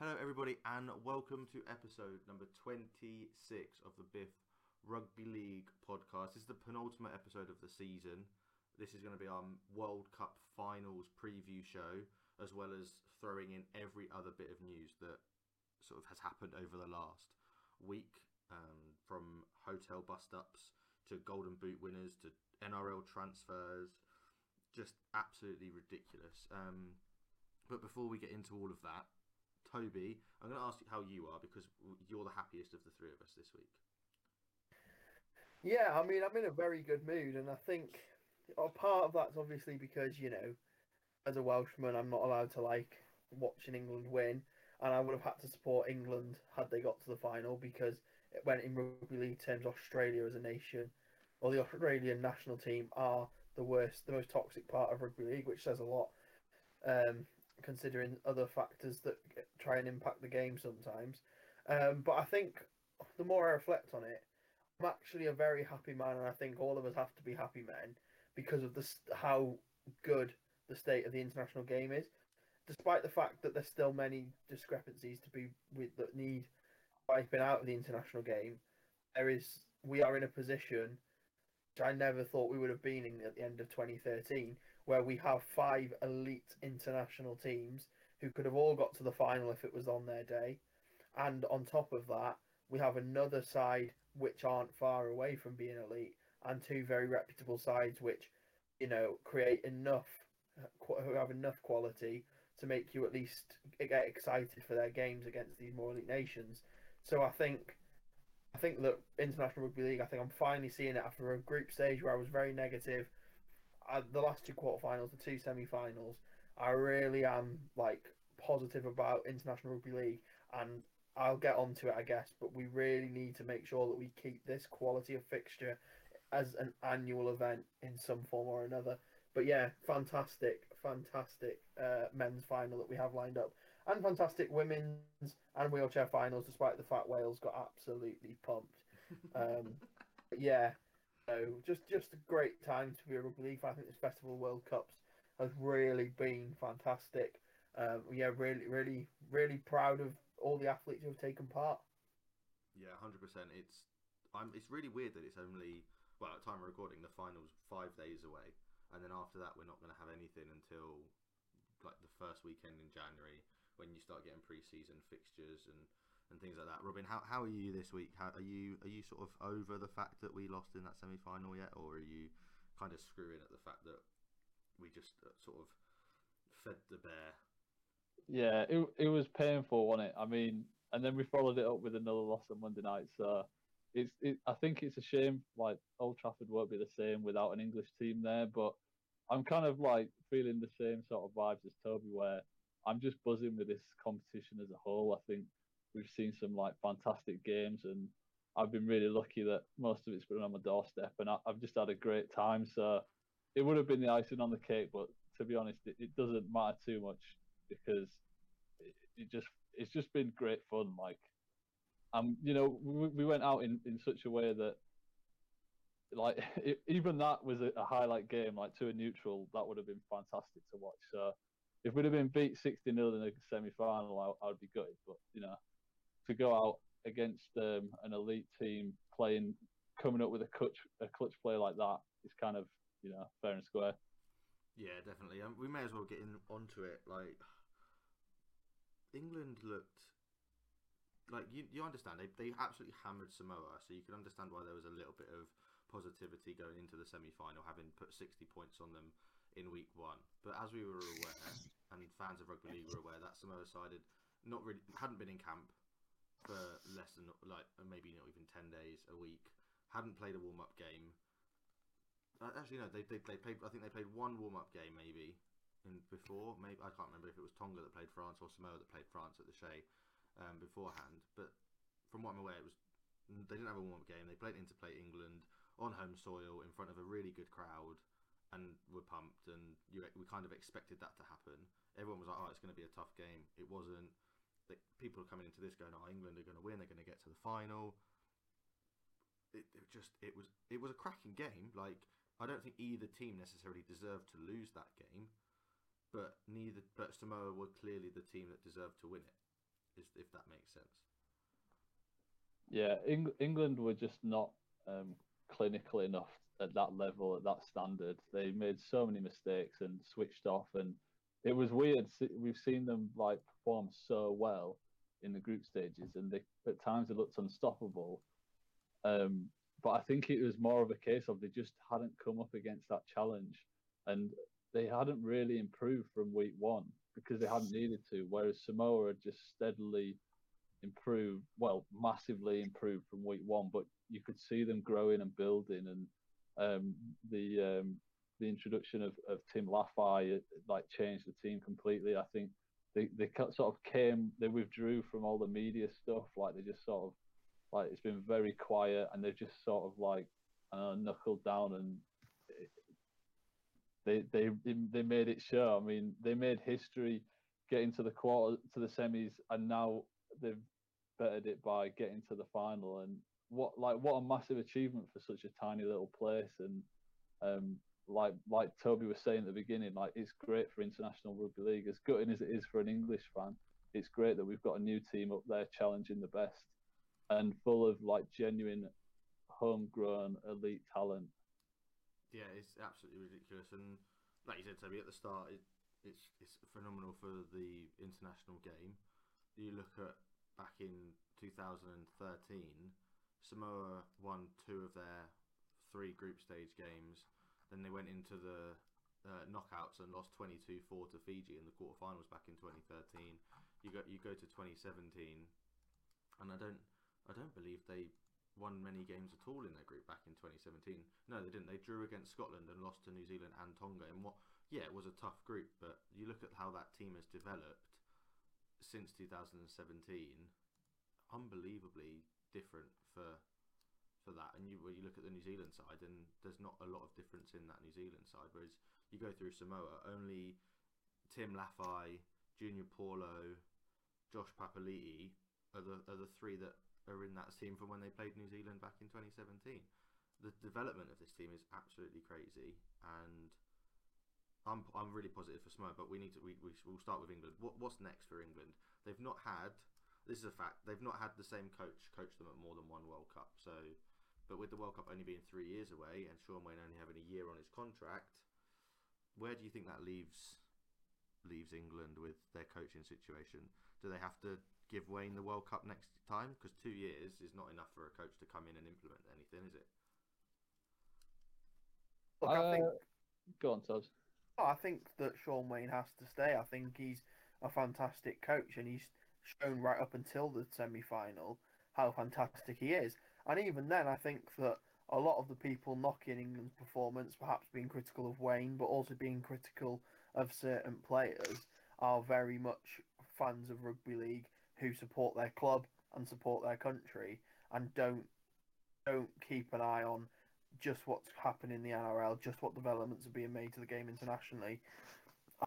Hello, everybody, and welcome to episode number 26 of the Biff Rugby League podcast. This is the penultimate episode of the season. This is going to be our World Cup finals preview show, as well as throwing in every other bit of news that sort of has happened over the last week um, from hotel bust ups to Golden Boot winners to NRL transfers. Just absolutely ridiculous. Um, but before we get into all of that, Toby, I'm going to ask you how you are because you're the happiest of the three of us this week. Yeah, I mean, I'm in a very good mood, and I think a part of that's obviously because you know, as a Welshman, I'm not allowed to like watching England win, and I would have had to support England had they got to the final because it went in rugby league terms, Australia as a nation, or the Australian national team are the worst, the most toxic part of rugby league, which says a lot. Um, considering other factors that try and impact the game sometimes. Um, but I think the more I reflect on it, I'm actually a very happy man, and I think all of us have to be happy men because of this how good the state of the international game is. Despite the fact that there's still many discrepancies to be with that need wiping out of the international game, there is we are in a position which I never thought we would have been in at the end of 2013, where we have five elite international teams who could have all got to the final if it was on their day. And on top of that, we have another side which aren't far away from being elite, and two very reputable sides which, you know, create enough, who have enough quality to make you at least get excited for their games against these more elite nations. So I think, I think that international rugby league. I think I'm finally seeing it after a group stage where I was very negative the last two quarterfinals, the two semi-finals, I really am like positive about international rugby league, and I'll get onto it, I guess. But we really need to make sure that we keep this quality of fixture as an annual event in some form or another. But yeah, fantastic, fantastic uh, men's final that we have lined up, and fantastic women's and wheelchair finals. Despite the fact Wales got absolutely pumped. Um, yeah, so just just a great time to be a rugby league fan. I think this Festival World Cups has really been fantastic. Um, yeah, really, really, really proud of all the athletes who have taken part. Yeah, hundred percent. It's I'm. It's really weird that it's only well at time of recording the finals five days away, and then after that we're not going to have anything until like the first weekend in January when you start getting pre-season fixtures and and things like that. Robin, how, how are you this week? How, are you are you sort of over the fact that we lost in that semi final yet, or are you kind of screwing at the fact that we just uh, sort of fed the bear? Yeah, it it was painful, wasn't it? I mean, and then we followed it up with another loss on Monday night. So it's it, I think it's a shame. Like Old Trafford won't be the same without an English team there, but I'm kind of like feeling the same sort of vibes as Toby, where I'm just buzzing with this competition as a whole. I think we've seen some like fantastic games, and I've been really lucky that most of it's been on my doorstep, and I, have just had a great time. So it would have been the icing on the cake, but to be honest, it, it doesn't matter too much because it, it, just it's just been great fun. Like, um, you know, we, we went out in in such a way that. Like even that was a, a highlight game, like to a neutral, that would have been fantastic to watch. So, if we'd have been beat 60 0 in a semi final, I, would be gutted. But, you know, to go out against um, an elite team playing, coming up with a clutch a clutch play like that is kind of you know fair and square. Yeah, definitely. Um, we may as well get in onto it. Like England looked like you. You understand they they absolutely hammered Samoa, so you can understand why there was a little bit of positivity going into the semi final, having put sixty points on them in week one. But as we were aware, and fans of rugby league were aware, that Samoa side had not really hadn't been in camp for less than like maybe not even ten days a week. Hadn't played a warm up game. Uh, actually, no, they, they, they played. I think they played one warm up game maybe in before. Maybe I can't remember if it was Tonga that played France or Samoa that played France at the Shay um, beforehand. But from what I'm aware, it was they didn't have a warm up game. They played into play England on home soil in front of a really good crowd and were pumped. And you, we kind of expected that to happen. Everyone was like, "Oh, it's going to be a tough game." It wasn't people are coming into this going, "Oh, England are going to win. They're going to get to the final." It, it, just it was it was a cracking game. Like I don't think either team necessarily deserved to lose that game, but neither but Samoa were clearly the team that deserved to win it. is if that makes sense. Yeah, Eng- England were just not um, clinical enough at that level, at that standard. They made so many mistakes and switched off, and it was weird. We've seen them like perform so well in the group stages, and they at times they looked unstoppable. Um, but I think it was more of a case of they just hadn't come up against that challenge, and they hadn't really improved from week one because they hadn't needed to. Whereas Samoa had just steadily improved, well, massively improved from week one. But you could see them growing and building, and um, the um, the introduction of, of Tim Lafai like changed the team completely. I think they they sort of came, they withdrew from all the media stuff. Like they just sort of like it's been very quiet, and they've just sort of like uh, knuckled down and they they they made it show. I mean, they made history getting to the quarter to the semis, and now they've bettered it by getting to the final. And what like what a massive achievement for such a tiny little place. And um, like like Toby was saying at the beginning, like it's great for international rugby league. As gutting as it is for an English fan, it's great that we've got a new team up there challenging the best and full of like genuine homegrown elite talent. Yeah, it's absolutely ridiculous, and like you said, Toby, at the start, it, it's it's phenomenal for the international game. You look at back in 2013, Samoa won two of their three group stage games. Then they went into the uh, knockouts and lost 22-4 to Fiji in the quarterfinals back in 2013. You go you go to 2017, and I don't I don't believe they won many games at all in their group back in 2017. No, they didn't. They drew against Scotland and lost to New Zealand and Tonga in what, yeah, it was a tough group. But you look at how that team has developed since 2017, unbelievably different for for that. And you when you look at the New Zealand side, and there's not a lot of difference in that New Zealand side. Whereas you go through Samoa, only Tim Lafai, Junior Paulo, Josh Papali'i are the are the three that are in that team from when they played New Zealand back in 2017. The development of this team is absolutely crazy, and I'm I'm really positive for Samoa. But we need to we we will start with England. What what's next for England? They've not had this is a fact. They've not had the same coach coach them at more than one World Cup. So, but with the World Cup only being three years away and Shaun Wane only having a year on his contract, where do you think that leaves leaves England with their coaching situation? Do they have to give Wane the World Cup next time? Because two years is not enough for a coach to come in and implement anything, is it? Look, I think. Uh, Go on, Todd. I think that Shaun Wane has to stay. I think he's a fantastic coach, and he's shown right up until the semi-final how fantastic he is. And even then, I think that a lot of the people knocking England's performance, perhaps being critical of Wane, but also being critical of certain players, are very much fans of rugby league who support their club and support their country and don't don't keep an eye on just what's happening in the NRL, just what developments are being made to the game internationally.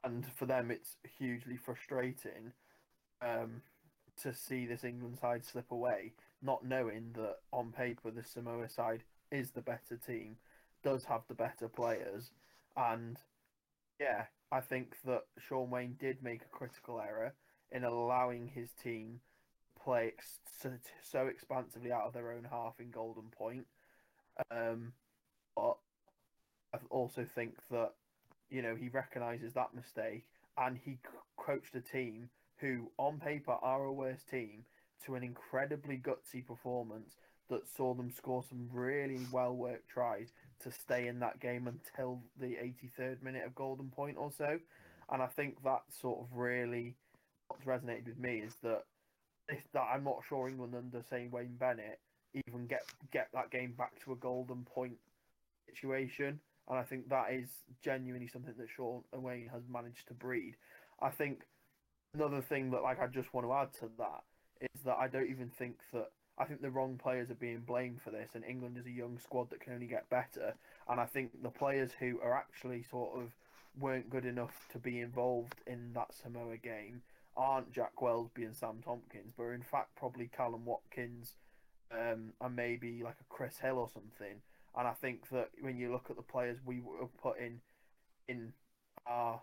And for them, it's hugely frustrating um, to see this England side slip away, not knowing that on paper the Samoa side is the better team, does have the better players, and yeah, I think that Shaun Wane did make a critical error in allowing his team play so, so expansively out of their own half in Golden Point. Um, but I also think that you know he recognises that mistake and he coached a team who, on paper, are a worse team to an incredibly gutsy performance that saw them score some really well worked tries to stay in that game until the 83rd minute of Golden Point or so. And I think that sort of really what's resonated with me is that if that I'm not sure England under saying Wayne Bennett even get get that game back to a golden point situation. And I think that is genuinely something that Shaun Wane has managed to breed. I think another thing that like I just want to add to that is that I don't even think that I think the wrong players are being blamed for this, and England is a young squad that can only get better. And I think the players who are actually sort of weren't good enough to be involved in that Samoa game aren't Jack Welsby and Sam Tomkins, but in fact probably Kallum Watkins um, and maybe like a Chris Hill or something. And I think that when you look at the players we were putting in our,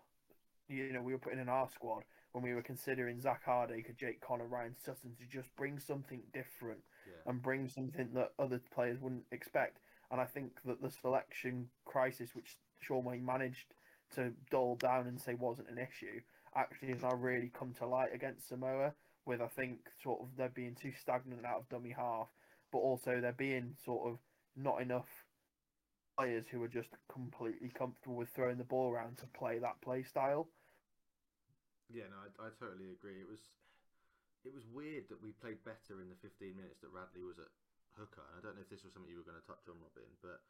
you know, we were putting in our squad, when we were considering Zak Hardaker, Jake Connor, Ryan Sutton to just bring something different Yeah. and bring something that other players wouldn't expect. And I think that the selection crisis, which Shaun Wane managed to dull down and say wasn't an issue, actually has now really come to light against Samoa. With I think sort of there being too stagnant out of dummy half, but also there being sort of not enough players who are just completely comfortable with throwing the ball around to play that play style. Yeah, no, I, I totally agree. It was it was weird that we played better in the 15 minutes that Radley was at hooker. And I don't know if this was something you were going to touch on, Robin, but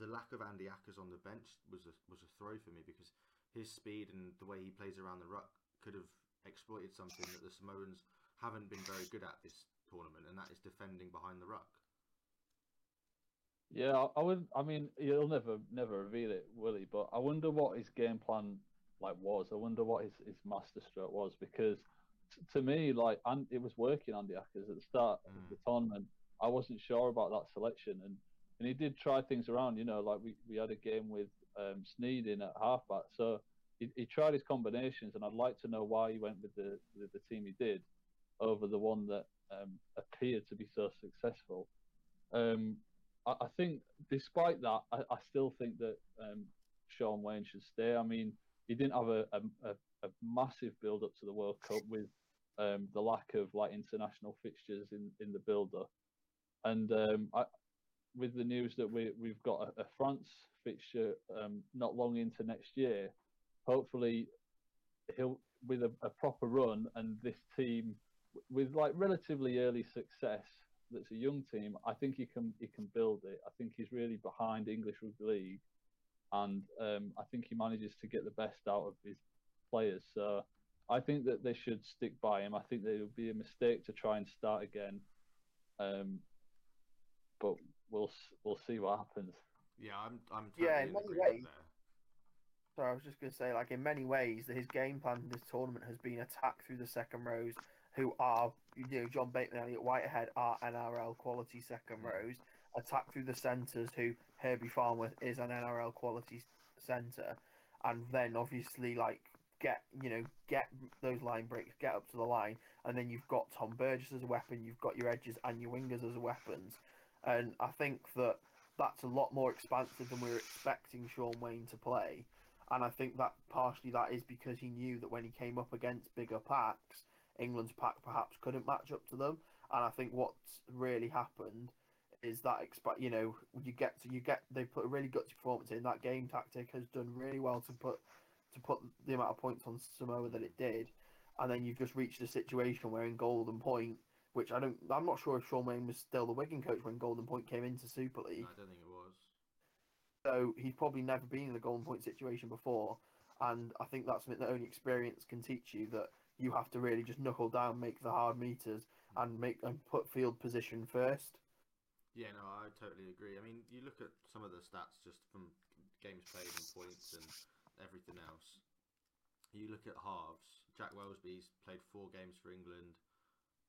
the lack of Andy Ackers on the bench was a, was a throw for me because his speed and the way he plays around the ruck could have exploited something that the Samoans haven't been very good at this tournament, and that is defending behind the ruck. Yeah, I, I would. I mean, he'll never, never reveal it, will he? But I wonder what his game plan like was. I wonder what his, his masterstroke was because t- to me, like, and it was working on the Ackers at the start Mm. of the tournament. I wasn't sure about that selection, and and he did try things around. You know, like we, we had a game with um, Sneyd in at halfback, so he, he tried his combinations, and I'd like to know why he went with the with the team he did over the one that um, appeared to be so successful. Um, I, I think, despite that, I, I still think that um, Shaun Wane should stay. I mean, he didn't have a, a, a, massive build up to the World Cup with um, the lack of like international fixtures in, in the build up, and um, I, with the news that we we've got a, a France fixture um, not long into next year, hopefully he'll with a, a proper run and this team with like relatively early success that's a young team, I think he can he can build it. I think he's really behind English rugby league, and um, I think he manages to get the best out of his players. So I think that they should stick by him. I think that it would be a mistake to try and start again. Um, but we'll we'll see what happens. Yeah, I'm I'm totally Yeah, in in many ways. there. So I was just going to say, like in many ways, that his game plan in this tournament has been attack through the second rows, who are you know John Bateman, Elliott Whitehead are NRL quality second rows. Attack through the centres, who Herbie Farnworth is an NRL quality centre, and then obviously like get you know get those line breaks, get up to the line, and then you've got Tom Burgess as a weapon, you've got your edges and your wingers as weapons, and I think that that's a lot more expansive than we were expecting Shaun Wane to play. And I think that partially that is because he knew that when he came up against bigger packs, England's pack perhaps couldn't match up to them. And I think what's really happened is that exp- you know you get to you get they put a really gutsy performance in. That game tactic has done really well to put to put the amount of points on Samoa that it did. And then you've just reached a situation where in Golden Point, which I don't, I'm not sure if Shaun Wane was still the Wigan coach when Golden Point came into Super League. No, I don't think it was. So he's probably never been in a golden point situation before, and I think that's something that only experience can teach you that you have to really just knuckle down, make the hard meters, and make and put field position first. Yeah, no, I totally agree. I mean, you look at some of the stats just from games played and points and everything else. You look at halves. Jack Welsby's played four games for England,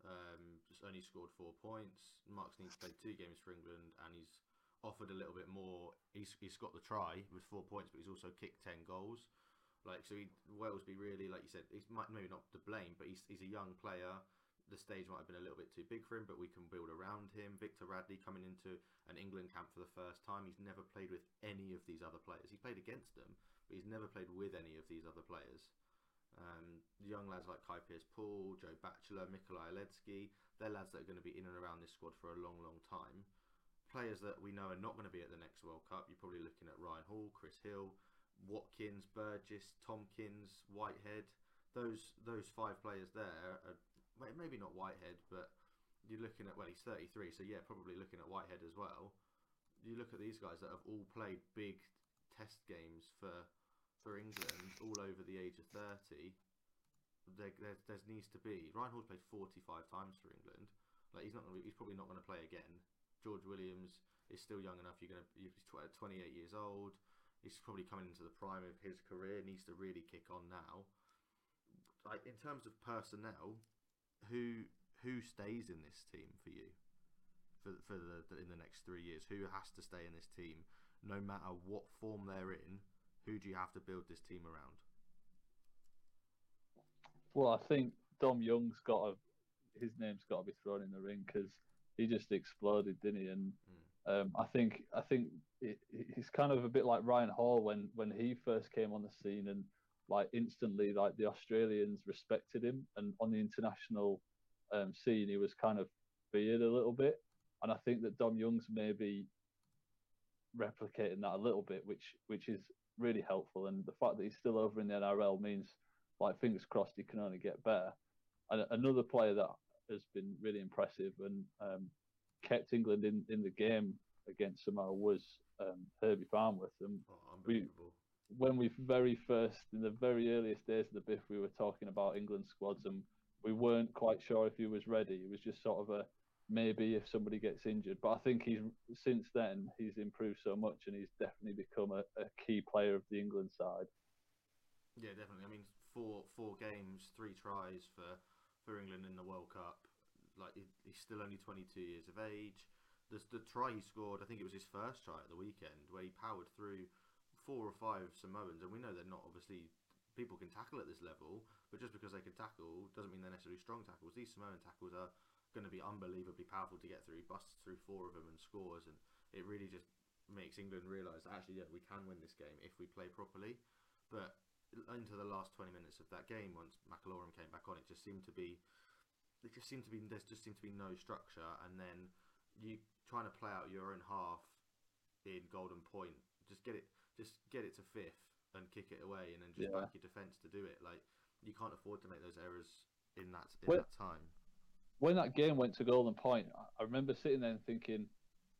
um, just only scored four points. Marc Sneyd's played two games for England, and he's offered a little bit more. He's he's got the try with four points, but he's also kicked ten goals. Like so, he, Welsby really, like you said, he's might, maybe not to blame, but he's he's a young player the stage might have been a little bit too big for him, but we can build around him. Victor Radley coming into an England camp for the first time. He's never played with any of these other players. He played against them, but he's never played with any of these other players. Um, young lads like Kai Pierce Paul, Joe Batchelor, Mikolaj Oledzki, they're lads that are going to be in and around this squad for a long, long time. Players that we know are not going to be at the next World Cup. You're probably looking at Ryan Hall, Chris Hill, Watkins, Burgess, Tomkins, Whitehead. Those those five players there are maybe not Whitehead, but you're looking at well, he's 33, so yeah, probably looking at Whitehead as well. You look at these guys that have all played big test games for for England, all over the age of 30. There, needs to be. Ryan Hall's played 45 times for England. Like he's not gonna be, he's probably not going to play again. George Williams is still young enough. You're going to he's 28 years old. He's probably coming into the prime of his career. Needs to really kick on now. Like in terms of personnel, who who stays in this team for you for for the, the in the next three years? Who has to stay in this team, no matter what form they're in? Who do you have to build this team around? Well, I think Dom Young's got to, his name's got to be thrown in the ring because he just exploded, didn't he? And um, I think I think it, he's kind of a bit like Ryan Hall when when he first came on the scene and like instantly like the Australians respected him and on the international um, scene he was kind of feared a little bit. And I think that Dom Young's maybe replicating that a little bit which which is really helpful. And the fact that he's still over in the NRL means like fingers crossed he can only get better. And another player that has been really impressive and um, kept England in, in the game against Samoa was um, Herbie Farnworth and Oh, unbelievable. When we very first in the very earliest days of the biff we were talking about england squads and we weren't quite sure if he was ready it was just sort of a maybe if somebody gets injured but i think he's since then he's improved so much and he's definitely become a, a key player of the england side Yeah, definitely. I mean, four four games, three tries for for England in the World Cup. Like he, he's still only 22 years of age. The the try he scored, I think it was his first try at the weekend, where he powered through four or five Samoans, and we know they're not obviously people can tackle at this level, but just because they can tackle doesn't mean they're necessarily strong tackles. These Samoan tackles are going to be unbelievably powerful to get through. He busts through four of them and scores, and it really just makes England realise actually, yeah, we can win this game if we play properly. But into the last 20 minutes of that game, once McIlorum came back on, it just seemed to be, it just seemed to be, there just seemed to be no structure, and then you trying to play out your own half in Golden Point, just get it, just get it to fifth and kick it away, and then just Yeah. back your defence to do it. Like you can't afford to make those errors in that in Well- that time. when that game went to Golden Point, I- remember sitting there and thinking,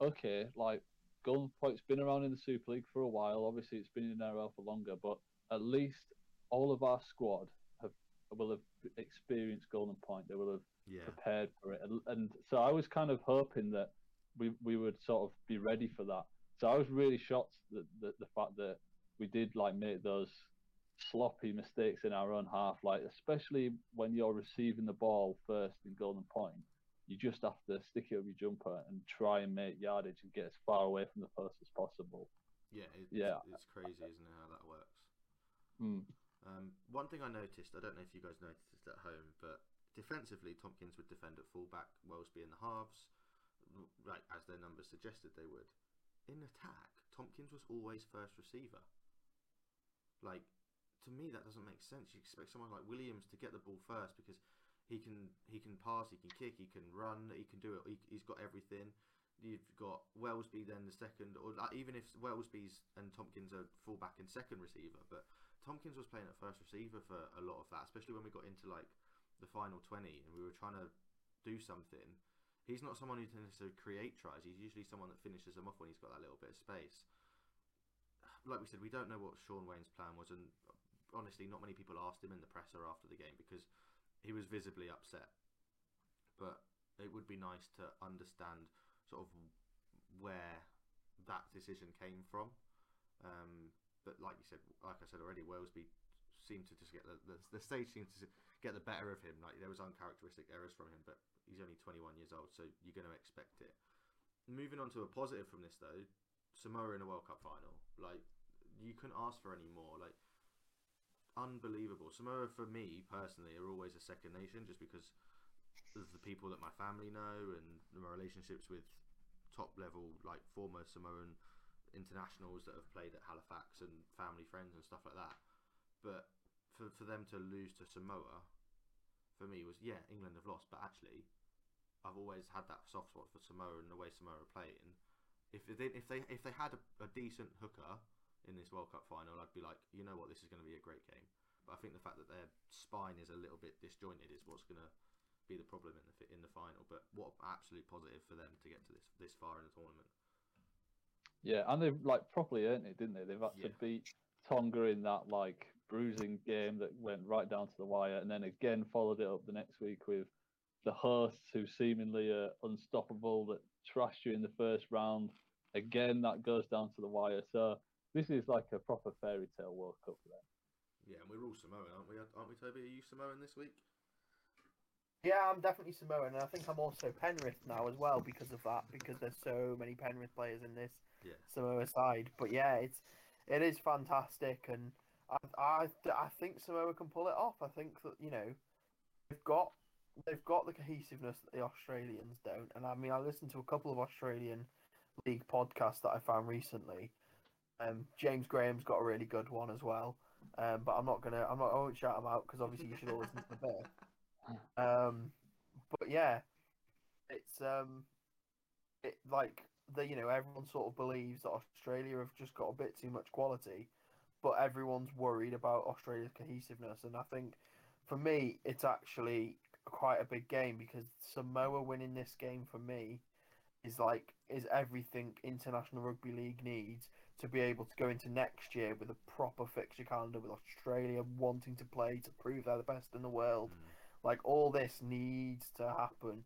okay, like Golden Point's been around in the Super League for a while. Obviously, it's been in the NRL for longer, but at least all of our squad have will have experienced Golden Point. They will have Yeah, prepared for it, and, and so I was kind of hoping that we we would sort of be ready for that. So I was really shocked that the, the fact that we did like make those sloppy mistakes in our own half, like especially when you're receiving the ball first in Golden Point, you just have to stick it over your jumper and try and make yardage and get as far away from the post as possible. yeah, it's, Yeah. it's crazy, isn't it, how that works? Mm. Um, one thing I noticed, I don't know if you guys noticed at home, but defensively, Tomkins would defend at fullback, Welsby in the halves, right as their numbers suggested they would. In attack, Tomkins was always first receiver. Like, to me, that doesn't make sense. You expect someone like Williams to get the ball first because he can he can pass, he can kick, he can run, he can do it. He, he's got everything. You've got Welsby then the second, or even if Welsby's and Tomkins are fullback and second receiver, but Tomkins was playing at first receiver for a lot of that, especially when we got into like the final twenty and we were trying to do something. He's not someone who tends to create tries. He's usually someone that finishes them off when he's got that little bit of space. Like we said, we don't know what Shaun Wane's plan was, and honestly, not many people asked him in the presser after the game because he was visibly upset. But it would be nice to understand sort of where that decision came from. Um, but like you said, like I said already, Welsby seemed to just get the, the the stage seemed to get the better of him. Like there was uncharacteristic errors from him, but he's only 21 years old, so you're going to expect it. Moving on to a positive from this though, Samoa in a World Cup final. Like you couldn't ask for any more. Like unbelievable. Samoa for me personally are always a second nation just because of the people that my family know and my relationships with top level like former Samoan internationals that have played at Halifax and family friends and stuff like that. But for for them to lose to Samoa, for me was yeah England have lost, but actually I've always had that soft spot for Samoa and the way Samoa are playing. If they if they if they had a, a decent hooker in this World Cup final, I'd be like, you know what, this is going to be a great game. But I think the fact that their spine is a little bit disjointed is what's going to be the problem in the in the final. But what absolute positive for them to get to this this far in the tournament. Yeah, and they've like properly earned it, didn't they? They've had to Yeah. beat Tonga in that like bruising game that went right down to the wire, and then again followed it up the next week with the hosts who seemingly are unstoppable that trashed you in the first round. Again, that goes down to the wire. So this is like a proper fairy tale World Cup for. Yeah, and we're all Samoan, aren't we? Aren't we, Toby? Are you Samoan this week? Yeah, I'm definitely Samoan, and I think I'm also Penrith now as well because of that. Because there's so many Penrith players in this Yeah. Samoa side. But yeah, it's it is fantastic, and I, I, I think Samoa can pull it off. I think that you know they've got they've got the cohesiveness that the Australians don't. And I mean, I listened to a couple of Australian league podcasts that I found recently. Um, James Graham's got a really good one as well. Um, but I'm not gonna, I'm not, I won't shout him out because obviously you should all listen to the bear. Um, but yeah, it's um, it like the you know everyone sort of believes that Australia have just got a bit too much quality, but everyone's worried about Australia's cohesiveness, and I think for me it's actually quite a big game because Samoa winning this game for me is like is everything International Rugby League needs to be able to go into next year with a proper fixture calendar with Australia wanting to play to prove they're the best in the world. Mm. Like all this needs to happen.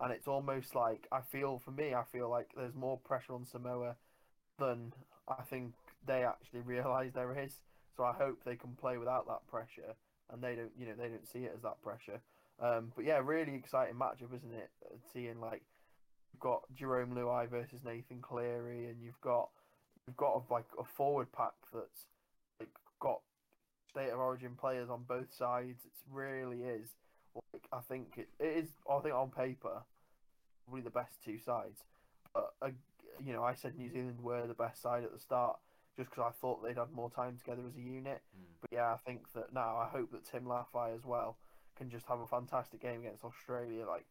And it's almost like I feel for me, I feel like there's more pressure on Samoa than I think they actually realise there is. So I hope they can play without that pressure and they don't you know, they don't see it as that pressure. Um, but yeah, really exciting matchup, isn't it? Uh, Seeing like you've got Jarome Luai versus Nathan Cleary, and you've got you've got a, like a forward pack that's like got state of origin players on both sides. It really is. Like I think it, it is. I think on paper, probably the best two sides. But uh, you know, I said New Zealand were the best side at the start just because I thought they'd had more time together as a unit. Mm. But yeah, I think that now I hope that Tim Lafai as well can just have a fantastic game against Australia. Like,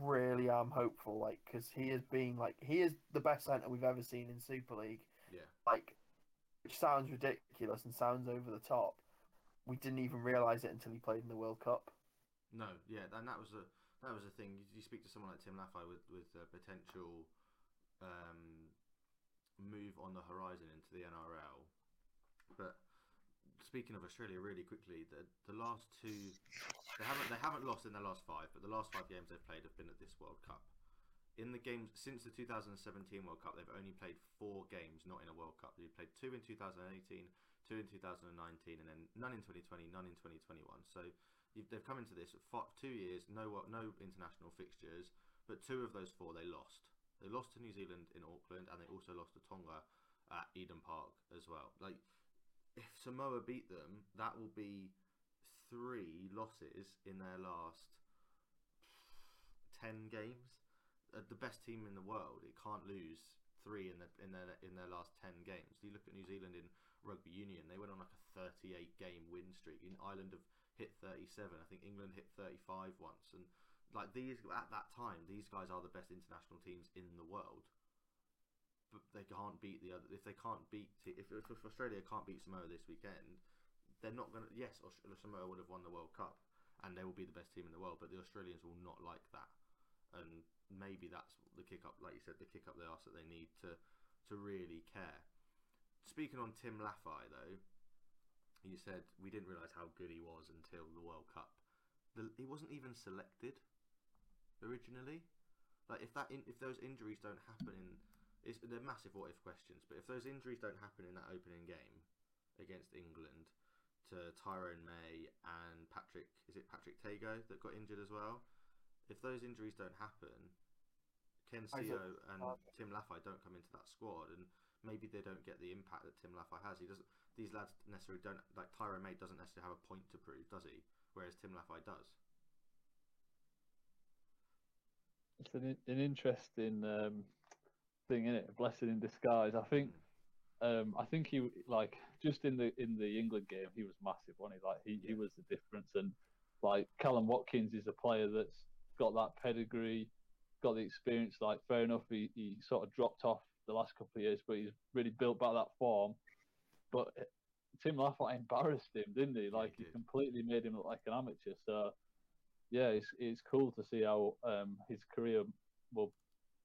really am hopeful. Like, because he has been like he is the best centre we've ever seen in Super League. Yeah. Like, which sounds ridiculous and sounds over the top. We didn't even realise it until he played in the World Cup. No, yeah, and that was a that was a thing. You, you speak to someone like Tim Lafai with with a potential um, move on the horizon into the NRL, but speaking of Australia, really quickly, the the last two they haven't they haven't lost in their last five, but the last five games they've played have been at this World Cup. In the games since the 2017 World Cup, they've only played four games, not in a World Cup. They played two in 2018, two in 2019, and then none in 2020, none in 2021. So they've come into this two years, no no international fixtures, but two of those four they lost. They lost to New Zealand in Auckland, and they also lost to Tonga at Eden Park as well. Like if Samoa beat them, that will be three losses in their last ten games. Uh, the best team in the world, it can't lose three in their in their in their last ten games. You look at New Zealand in rugby union; they went on like a thirty-eight game win streak. In Ireland have hit thirty-seven. I think England hit thirty-five once, and like these at that time, these guys are the best international teams in the world but they can't beat the other. If they can't beat, if, if Australia can't beat Samoa this weekend, they're not going to. Yes, Samoa would have won the World Cup, and they will be the best team in the world. But the Australians will not like that, and maybe that's the kick up, like you said, the kick up the arse that they need to to really care. Speaking on Tim Lafai though, you said we didn't realise how good he was until the World Cup. The, he wasn't even selected originally. Like if that in, if those injuries don't happen in it's, they're massive what if questions. But if those injuries don't happen in that opening game against England to Tyrone May and Patrick, is it Patrick Tago that got injured as well? If those injuries don't happen, Ken Sio and Tim Lafai don't come into that squad, and maybe they don't get the impact that Tim Lafai has. He doesn't. These lads necessarily don't like Tyrone May doesn't necessarily have a point to prove, does he? Whereas Tim Lafai does. It's an an interesting um, thing in it, a blessing in disguise. I think, um, I think he like just in the in the England game, he was massive, wasn't he? Like he, he was the difference, and like Kallum Watkins is a player that's got that pedigree, got the experience. Like fair enough, he, he sort of dropped off the last couple of years, but he's really built back that form. But eh, Tim Lafai embarrassed him, didn't he? Like he, he completely made him look like an amateur. So yeah, it's it's cool to see how um, his career will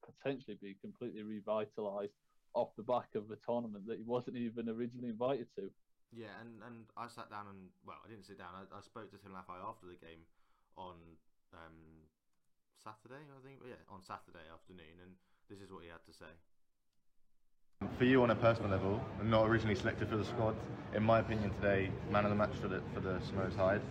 potentially be completely revitalized off the back of a tournament that he wasn't even originally invited to. Yeah, and, and I sat down and well, I didn't sit down. I, I spoke to Tim Lafai after the game on um, Saturday, I think. Yeah, on Saturday afternoon, and this is what he had to say. For you on a personal level, not originally selected for the squad, in my opinion today, man of the match for the for the Samoa side.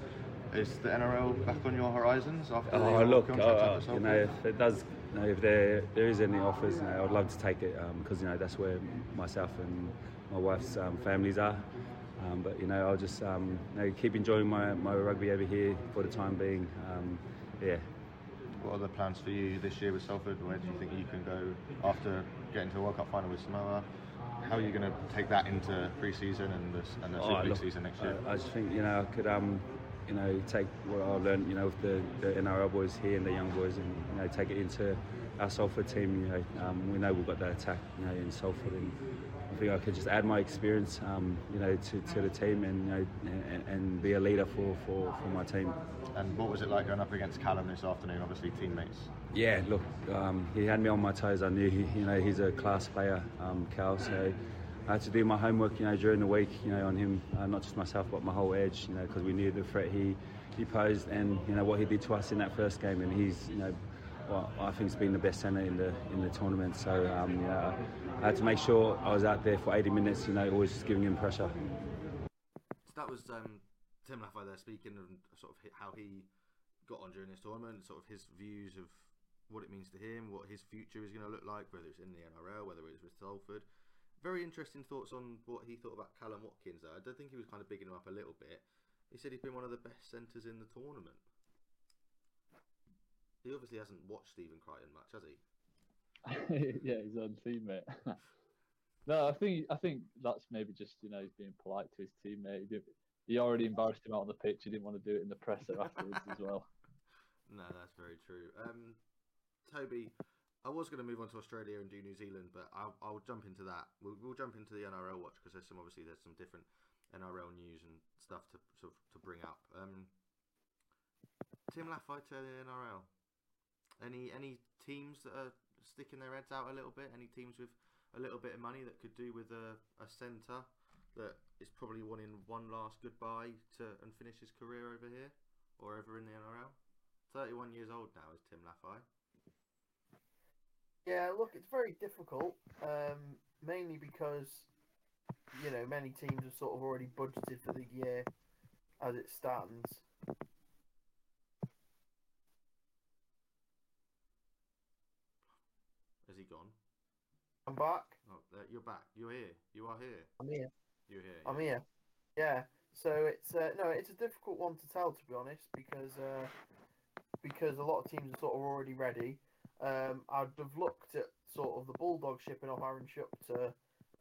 Is the NRL back on your horizons after oh, the look, contract oh, you know, if it does, you know, if there there is any offers, you know, I'd love to take it because um, you know that's where myself and my wife's um, families are. Um, but you know, I'll just um, you know, keep enjoying my, my rugby over here for the time being. Um, yeah. What are the plans for you this year with Salford? Where do you think you can go after getting to the World Cup final with Samoa? How are you going to take that into pre-season and the, and the Oh, Super League look, season next year? I, I just think you know I could um you know take what I learned you know with the, the NRL boys here and the young boys and you know take it into our Salford team. You know um, we know we've got that attack you know in Salford and I think I could just add my experience um, you know to, to the team and you know and, and be a leader for, for, for my team. And what was it like going up against Kallum this afternoon? Obviously teammates. Yeah, look, um, he had me on my toes. I knew he, you know he's a class player, um, Cal. So I had to do my homework, you know, during the week, you know, on him, uh, not just myself, but my whole edge, you know, because we knew the threat he he posed and you know what he did to us in that first game, and he's you know. I think he's been the best centre in the in the tournament. So um, know, I had to make sure I was out there for 80 minutes. You know, always just giving him pressure. So that was um, Tim Lafai there speaking of sort of how he got on during this tournament, sort of his views of what it means to him, what his future is going to look like, whether it's in the NRL, whether it's with Salford. Very interesting thoughts on what he thought about Kallum Watkins. There. I don't think he was kind of bigging him up a little bit. He said he's been one of the best centres in the tournament. He obviously hasn't watched Stephen Crichton much, has he? yeah, his own teammate. no, I think I think that's maybe just you know he's being polite to his teammate. He, he already embarrassed him out on the pitch. He didn't want to do it in the presser afterwards as well. No, that's very true. Um, Toby, I was going to move on to Australia and do New Zealand, but I'll, I'll jump into that. We'll, we'll jump into the NRL watch because there's some obviously there's some different NRL news and stuff to sort of, to bring up. Um, Tim Lafai to the NRL. Any any teams that are sticking their heads out a little bit? Any teams with a little bit of money that could do with a, a centre that is probably wanting one last goodbye to and finish his career over here or over in the NRL? 31 years old now is Tim Lafai. Yeah, look, it's very difficult, um, mainly because you know many teams have sort of already budgeted for the year as it stands. Has he gone? I'm back. Oh, there, you're back. You're here. You are here. I'm here. You're here. I'm yeah. here. Yeah. So it's uh, no, it's a difficult one to tell to be honest because uh, because a lot of teams are sort of already ready. Um, I'd have looked at sort of the Bulldog shipping off Aaron Shuck to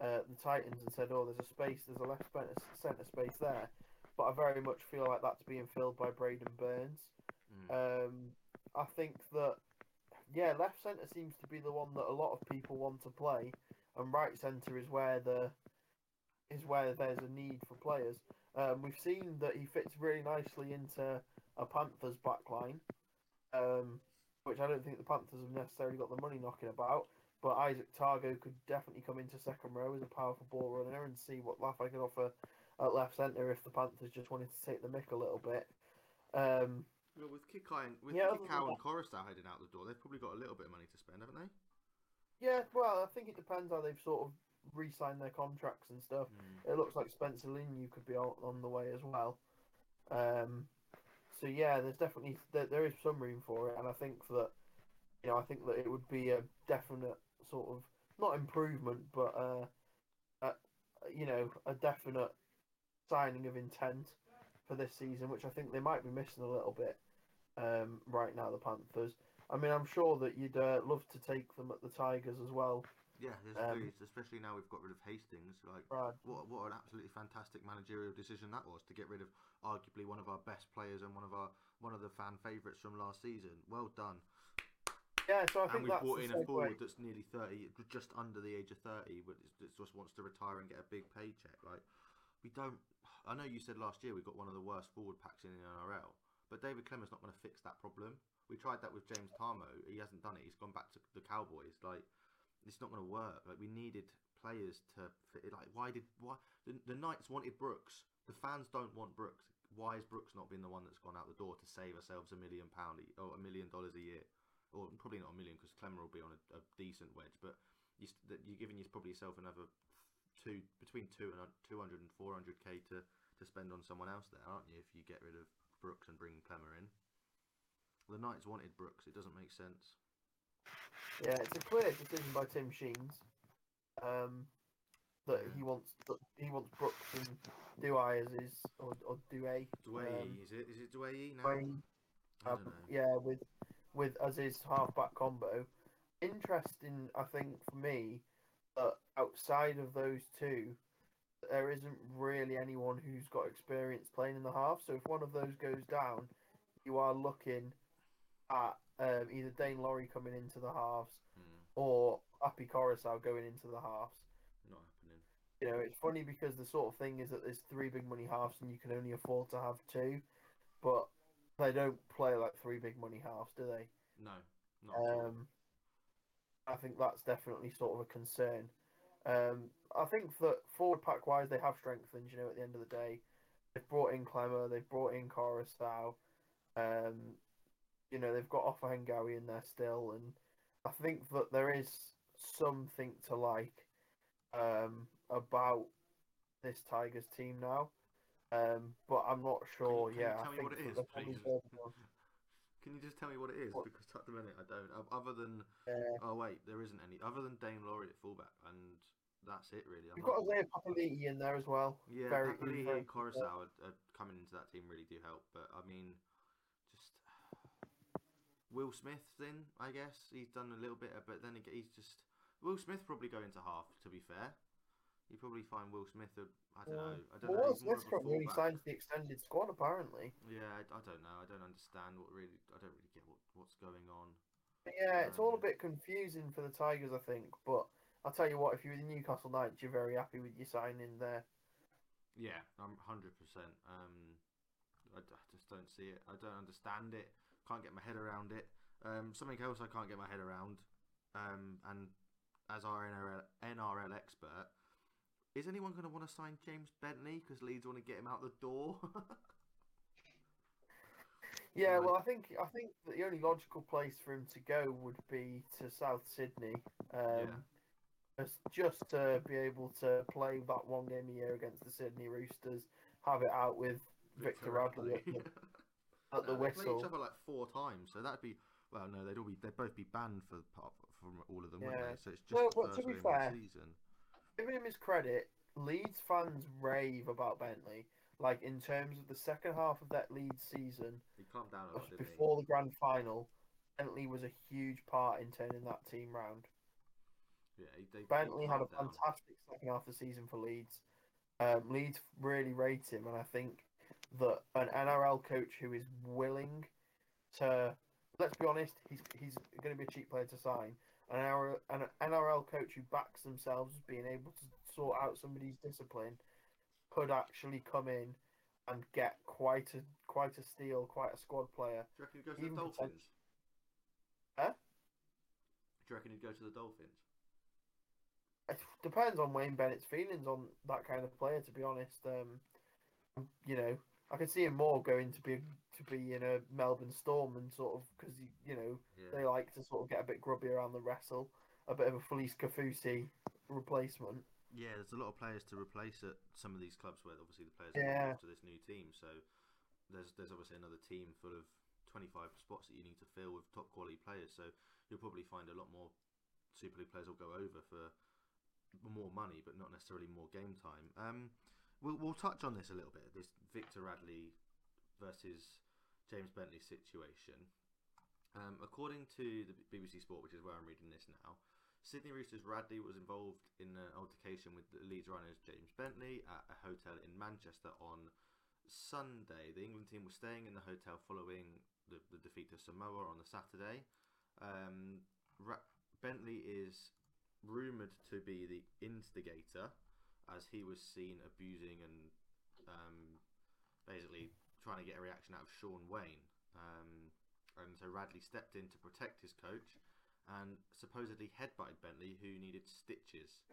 uh, the Titans and said, "Oh, there's a space, there's a left centre centre space there," but I very much feel like that's being filled by Braidon Burns. Mm. Um, I think that yeah, left centre seems to be the one that a lot of people want to play, and right centre is where the is where there's a need for players. Um, we've seen that he fits really nicely into a Panthers backline, um, which I don't think the Panthers have necessarily got the money knocking about. But Izack Tago could definitely come into second row as a powerful ball runner and see what Lafai can offer at left centre if the Panthers just wanted to take the mick a little bit. Um, Well, with Kikau and with Yeah, Kikau and Koroisau heading out the door, they've probably got a little bit of money to spend, haven't they? yeah, well, I think it depends how they've sort of re-signed their contracts and stuff. Mm. It looks like Spencer Leniu could be on, on the way as well. Um, so yeah, there's definitely there, there is some room for it, and I think that you know I think that it would be a definite sort of not improvement, but uh, a, you know a definite signing of intent for this season, which I think they might be missing a little bit um, right now. The Panthers. I mean, I'm sure that you'd uh, love to take them at the Tigers as well, Yeah, there's Um, especially now we've got rid of Hastings. Like, Brad. what what an absolutely fantastic managerial decision that was to get rid of arguably one of our best players and one of our one of the fan favourites from last season. Well done. Yeah, so I and think we've that's brought in a forward that's nearly thirty, just under the age of thirty, but that just wants to retire and get a big paycheck. Like, we don't. I know you said last year we got one of the worst forward packs in the NRL, but David Klemmer's not going to fix that problem. We tried that with James Tamou. He hasn't done it. He's gone back to the Cowboys. Like, it's not going to work. Like, we needed players to fit. Like, why did why the, the Knights wanted Brooks? The fans don't want Brooks. Why has Brooks not been the one that's gone out the door to save ourselves a million pound or a million dollars a year? or probably not a million because Klemmer will be on a, a decent wedge, but you, you're giving you probably yourself another two between two and uh, 200 and 400 k to to spend on someone else there, aren't you? If you get rid of Brooks and bring Klemmer in, the Knights wanted Brooks. It doesn't make sense. Yeah, it's a clear decision by Tim Sheens. Um, that he wants that he wants Brooks and Doueihi as his or or Doueihi. Dwayne, um, is it? Is it Dwayne now? Don't know. yeah, with with as his halfback combo. Interesting, I think for me that outside of those two, there isn't really anyone who's got experience playing in the half. So if one of those goes down, you are looking at um, either Daine Laurie coming into the halves Hmm, or Api Koroisau going into the halves. not happening. You know, it's funny because the sort of thing is that there's three big money halves and you can only afford to have two, but they don't play like three big money halves, do they? No, not. Um, I think that's definitely sort of a concern. Um, I think that forward pack wise, they have strengthened. You know, at the end of the day, they've brought in Klemmer, they've brought in Coruscant. Um, you know, they've got Offa Hengawi in there still, and I think that there is something to like um, about this Tigers team now. Um, but I'm not sure. can you yeah, tell I me think what it is, please? Can you just tell me what it is? What- Because at the minute I don't. Other than Yeah. oh wait, there isn't any. Other than Daine Laurie at fullback, and that's it really. I'm You've not- got Isaiah Papali'i in there as well. Yeah, very- Papali'i and Koroisau are, are coming into that team really do help. But I mean, Will Smith's in. I guess he's done a little bit, of- but then he's just Will Smith probably go into half. To be fair, you probably find Will Smith. A, I don't Yeah. know. I don't Well, know. Will Smith's really signed the extended squad, apparently. Yeah, I, I don't know. I don't understand what really. I don't really get what, what's going on. But yeah, it's all a Um, bit confusing for the Tigers, I think. But I'll tell you what, if you're the Newcastle Knights, you're very happy with your signing there. Yeah, I'm hundred percent. Um, I, I just don't see it. I don't understand it. Can't get my head around it. Um, something else I can't get my head around. Um, and as our NRL, NRL expert, is anyone going to want to sign James Bentley because Leeds want to get him out the door? Yeah, well, I think I think the only logical place for him to go would be to South Sydney. Um, just, just to be able to play that one game a year against the Sydney Roosters, have it out with Victor Radley at the, at the Uh, they play whistle. each other like four times, so that'd be well. No, they'd all be they'd both be banned for from all of them, wouldn't Yeah. they? So it's just No, the but to first be game of the fair, season. giving him his credit, Leeds fans rave about Bentley. Like in terms of the second half of that Leeds season, He calmed down lot, before the grand final, Bentley was a huge part in turning that team round. Yeah, they, Bentley had a down. fantastic second half of the season for Leeds. Um, Leeds really rate him, and I think that an NRL coach who is willing to, let's be honest, he's he's going to be a cheap player to sign. An NRL, an NRL coach who backs themselves as being able to sort out somebody's discipline could actually come in and get quite a quite a steal, quite a squad player. Do you reckon he'd go to even the Dolphins? Huh? Do you reckon he'd go to the Dolphins? It depends on Wayne Bennett's feelings on that kind of player. To be honest, um, you know, I can see him more going to be to be in a Melbourne Storm and sort of because you know Yeah. they like to sort of get a bit grubby around the wrestle, a bit of a Felise Kaufusi replacement. Yeah, there's a lot of players to replace at some of these clubs where obviously the players Yeah. are to this new team. So there's there's obviously another team full of 25 spots that you need to fill with top quality players. So you'll probably find a lot more Super League players will go over for more money, but not necessarily more game time. Um, we'll we'll touch on this a little bit. This Victor Radley versus James Bentley situation. Um, according to the BBC Sport, which is where I'm reading this now, Sydney Roosters Radley was involved in an altercation with the Leeds runners James Bentley at a hotel in Manchester on Sunday. The England team was staying in the hotel following the, the defeat to Samoa on the Saturday. Um, Ra- Bentley is rumoured to be the instigator as he was seen abusing and um, basically trying to get a reaction out of Shaun Wane. Um, and so Radley stepped in to protect his coach and supposedly headbutted Bentley, who needed stitches.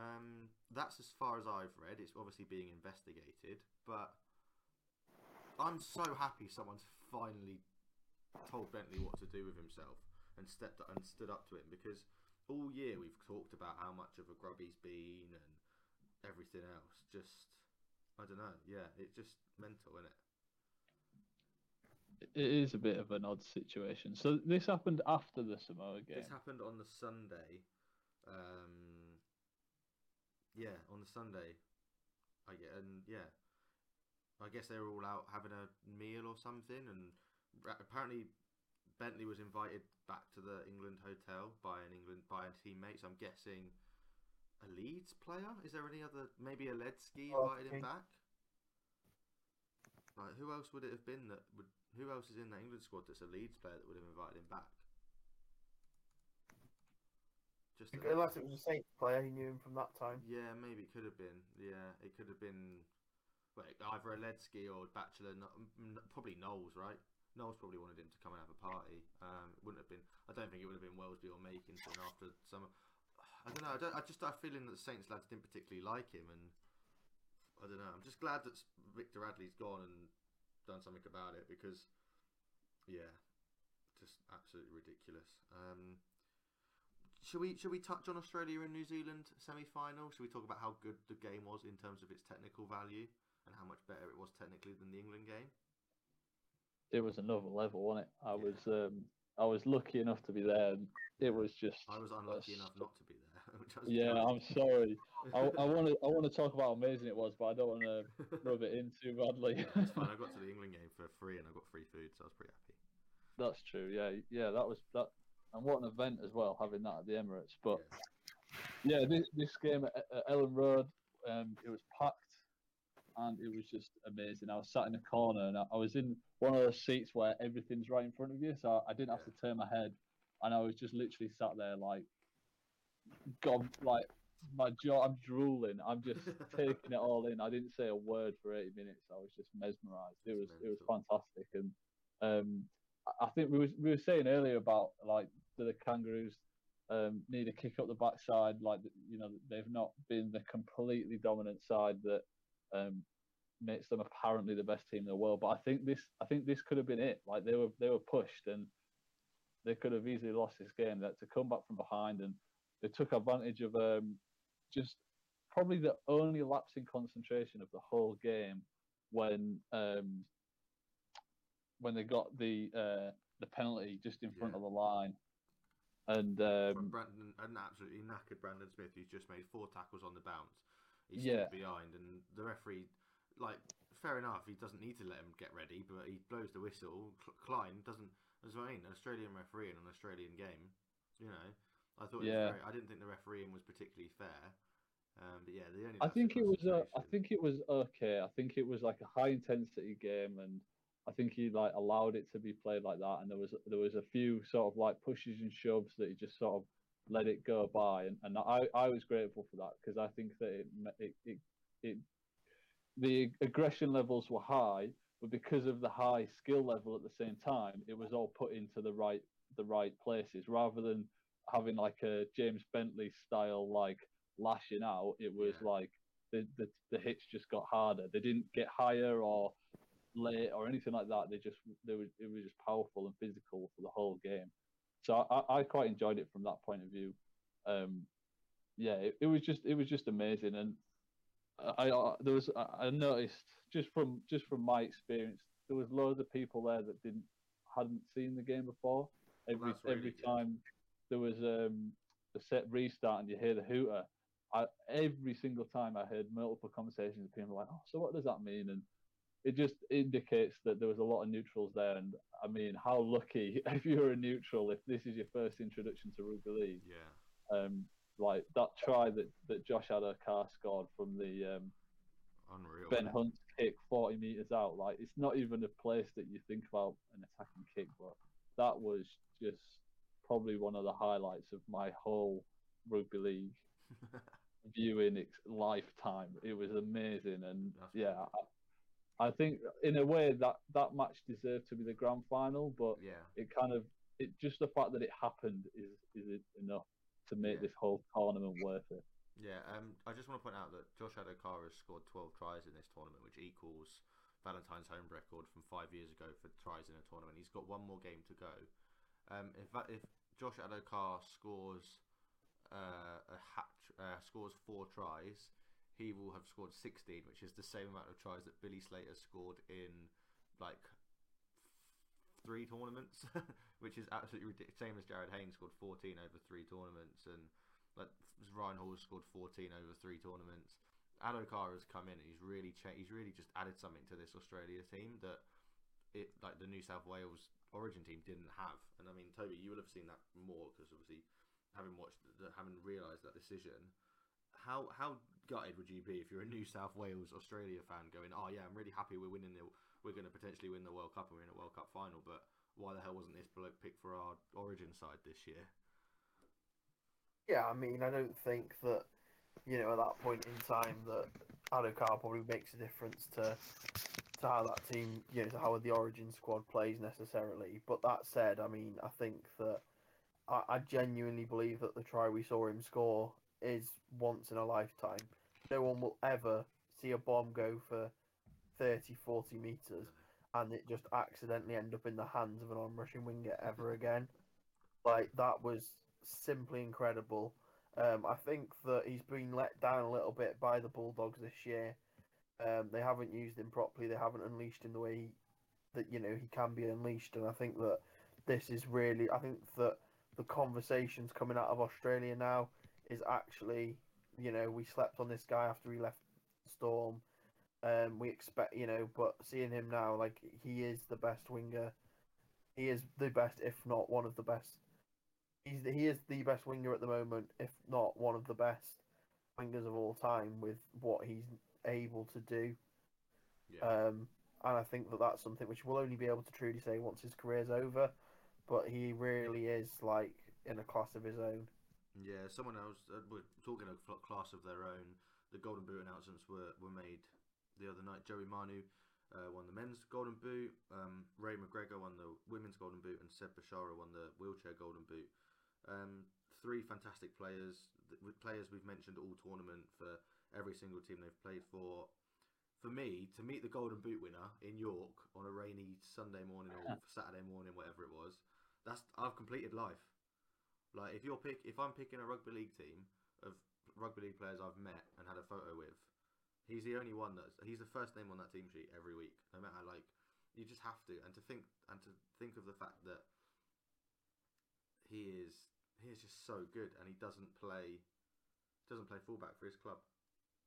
Um, that's as far as I've read. It's obviously being investigated, but I'm so happy someone's finally told Bentley what to do with himself and stepped and stood up to him because all year we've talked about how much of a grub he's been and everything else. Just I don't know. Yeah, it's just mental, isn't it? It is a bit of an odd situation. So this happened after the Samoa game. This happened on the Sunday. Um, yeah, on the Sunday. I get and yeah, I guess they were all out having a meal or something, and apparently Bentley was invited back to the England hotel by an England by a teammate. So I'm guessing a Leeds player. Is there any other? Maybe Oledzki Oh, invited him back. Like who else would it have been that would? Who else is in the England squad that's a Leeds player that would have invited him back? Just a- Unless it was a Saints player, he knew him from that time. yeah, maybe it could have been. Yeah, it could have been. Well, either Oledzki or Bachelor. no- m- n- Probably Knowles, right? Knowles probably wanted him to come and have a party. Um, it wouldn't have been. I don't think it would have been Welsby or Makinson after some. I don't know. I, don't, I just start feeling that the Saints lads didn't particularly like him, and I don't know. I'm just glad that Victor Radley's gone and done something about it because, yeah, just absolutely ridiculous. Um, should we should we touch on Australia and New Zealand semi final? Should we talk about how good the game was in terms of its technical value and how much better it was technically than the England game? It was another level, wasn't it? I Yeah. was um, I was lucky enough to be there, and it was just. I was unlucky enough not to be there. Which I was Yeah. I'm sorry. I want to I want to talk about how amazing it was, but I don't want to rub it in too badly. it's fine. I got to the England game for free and I got free food, so I was pretty happy. That's true. Yeah, yeah, that was that, and what an event as well, having that at the Emirates. But Yeah. yeah, this, this game at, at Elland Road, um, it was packed, and it was just amazing. I was sat in a corner, and I, I was in one of those seats where everything's right in front of you, so I didn't have Yeah. to turn my head, and I was just literally sat there like, God, like my jaw, I'm drooling. I'm just taking it all in. I didn't say a word for 80 minutes. I was just mesmerised. It was it was fantastic, and um, I- I think we was we were saying earlier about like do the Kangaroos um, need a kick up the backside. Like you know they've not been the completely dominant side that um, makes them apparently the best team in the world. But I think this I think this could have been it. Like they were they were pushed and they could have easily lost this game. That to come back from behind and they took advantage of um, just probably the only lapse in concentration of the whole game when um, when they got the uh, the penalty just in front Yeah. of the line. And um, Brandon, an absolutely knackered Brandon Smith, who's just made four tackles on the bounce. He's Yeah. behind, and the referee, like, fair enough, he doesn't need to let him get ready, but he blows the whistle. Klein doesn't. That's what I mean. An Australian referee in an Australian game, you know. I thought. It Yeah. was very, I didn't think the refereeing was particularly fair. Um, but yeah, the only. I think it was uh, I think it was okay. I think it was like a high intensity game, and I think he like allowed it to be played like that. And there was there was a few sort of like pushes and shoves that he just sort of let it go by, and, and I, I was grateful for that because I think that it, it it it the aggression levels were high, but because of the high skill level at the same time, it was all put into the right the right places rather than having like a James Bentley style like lashing out. It was Yeah. like the, the the hits just got harder. They didn't get higher or late or anything like that. They just they were it was just powerful and physical for the whole game. So I, I quite enjoyed it from that point of view. Um, yeah, it, it was just it was just amazing, and I, I there was I noticed just from just from my experience there was loads of people there that didn't hadn't seen the game before. Every that's really every good. time there was um, a set restart and you hear the hooter, I, every single time I heard multiple conversations of people like, "Oh, so what does that mean?" And it just indicates that there was a lot of neutrals there. And I mean, how lucky if you're a neutral if this is your first introduction to rugby league. Yeah. Um, like that try that, that Josh Addo-Carr scored from the um, Unreal. Ben? Hunt's kick 40 meters out. Like it's not even a place that you think about an attacking kick, but that was just probably one of the highlights of my whole rugby league viewing ex- lifetime. It was amazing, and That's yeah, I, I think in a way that that match deserved to be the grand final, but yeah. it kind of it just the fact that it happened is is enough to make Yeah. this whole tournament worth it. Yeah, um, I just want to point out that Josh Addo-Carr has scored 12 tries in this tournament, which equals Valentine Holmes record from five years ago for tries in a tournament. He's got one more game to go. Um, if that, if Josh Addo-Carr scores uh, a hat, uh, scores four tries, he will have scored 16, which is the same amount of tries that Billy Slater scored in like three tournaments, which is absolutely ridiculous. Same as Jarryd Haynes scored 14 over three tournaments, and Like Ryan Hall scored 14 over three tournaments. Adokar has come in and he's really cha- he's really just added something to this Australia team that it like the New South Wales Origin team didn't have. And I mean, have seen that more because obviously having watched having realised that decision. How how gutted would you be if you're a New South Wales Australia fan going, oh yeah, I'm really happy we're winning the we're going to potentially win the World Cup and we're in a World Cup final, but why the hell wasn't this bloke picked for our Origin side this year? Yeah, I mean, I don't think that you know at that point in time that Addo-Carr probably makes a difference to to how that team, you know, to how the Origin squad plays necessarily. But that said, I mean, I think that I, I genuinely believe that the try we saw him score is once in a lifetime. No one will ever see a bomb go for 30, 40 meters and it just accidentally end up in the hands of an on-rushing winger ever again. Like that was simply incredible. Um, I think that he's been let down a little bit by the Bulldogs this year. Um, they haven't used him properly. They haven't unleashed him the way he, that you know he can be unleashed. And I think that this is really. I think that the conversations coming out of Australia now is actually, you know, we slept on this guy after he left Storm. Um, we expect, you know, but seeing him now, like he is the best winger. He is the best, if not one of the best. He's the, he is the best winger at the moment, if not one of the best wingers of all time, with what he's able to do. Yeah. Um, and I think that that's something which we'll only be able to truly say once his career's over. But he really is like in a class of his own. Yeah, someone else. Uh, we're talking cl- class of their own. The Golden Boot announcements were, were made the other night. Joey Manu uh, won the men's Golden Boot. Um, Ray McGregor won the women's Golden Boot, and Seb Bechara won the wheelchair Golden Boot. Um, three fantastic players, players we've mentioned all tournament for every single team they've played for. For me, to meet the Golden Boot winner in York on a rainy Sunday morning or Saturday morning, whatever it was, that's I've completed life. Like if you're pick, if I'm picking a rugby league team of rugby league players I've met and had a photo with, he's the only one that's he's the first name on that team sheet every week. No matter like, you just have to, and to think and to think of the fact that he is he is just so good, and he doesn't play doesn't play fullback for his club.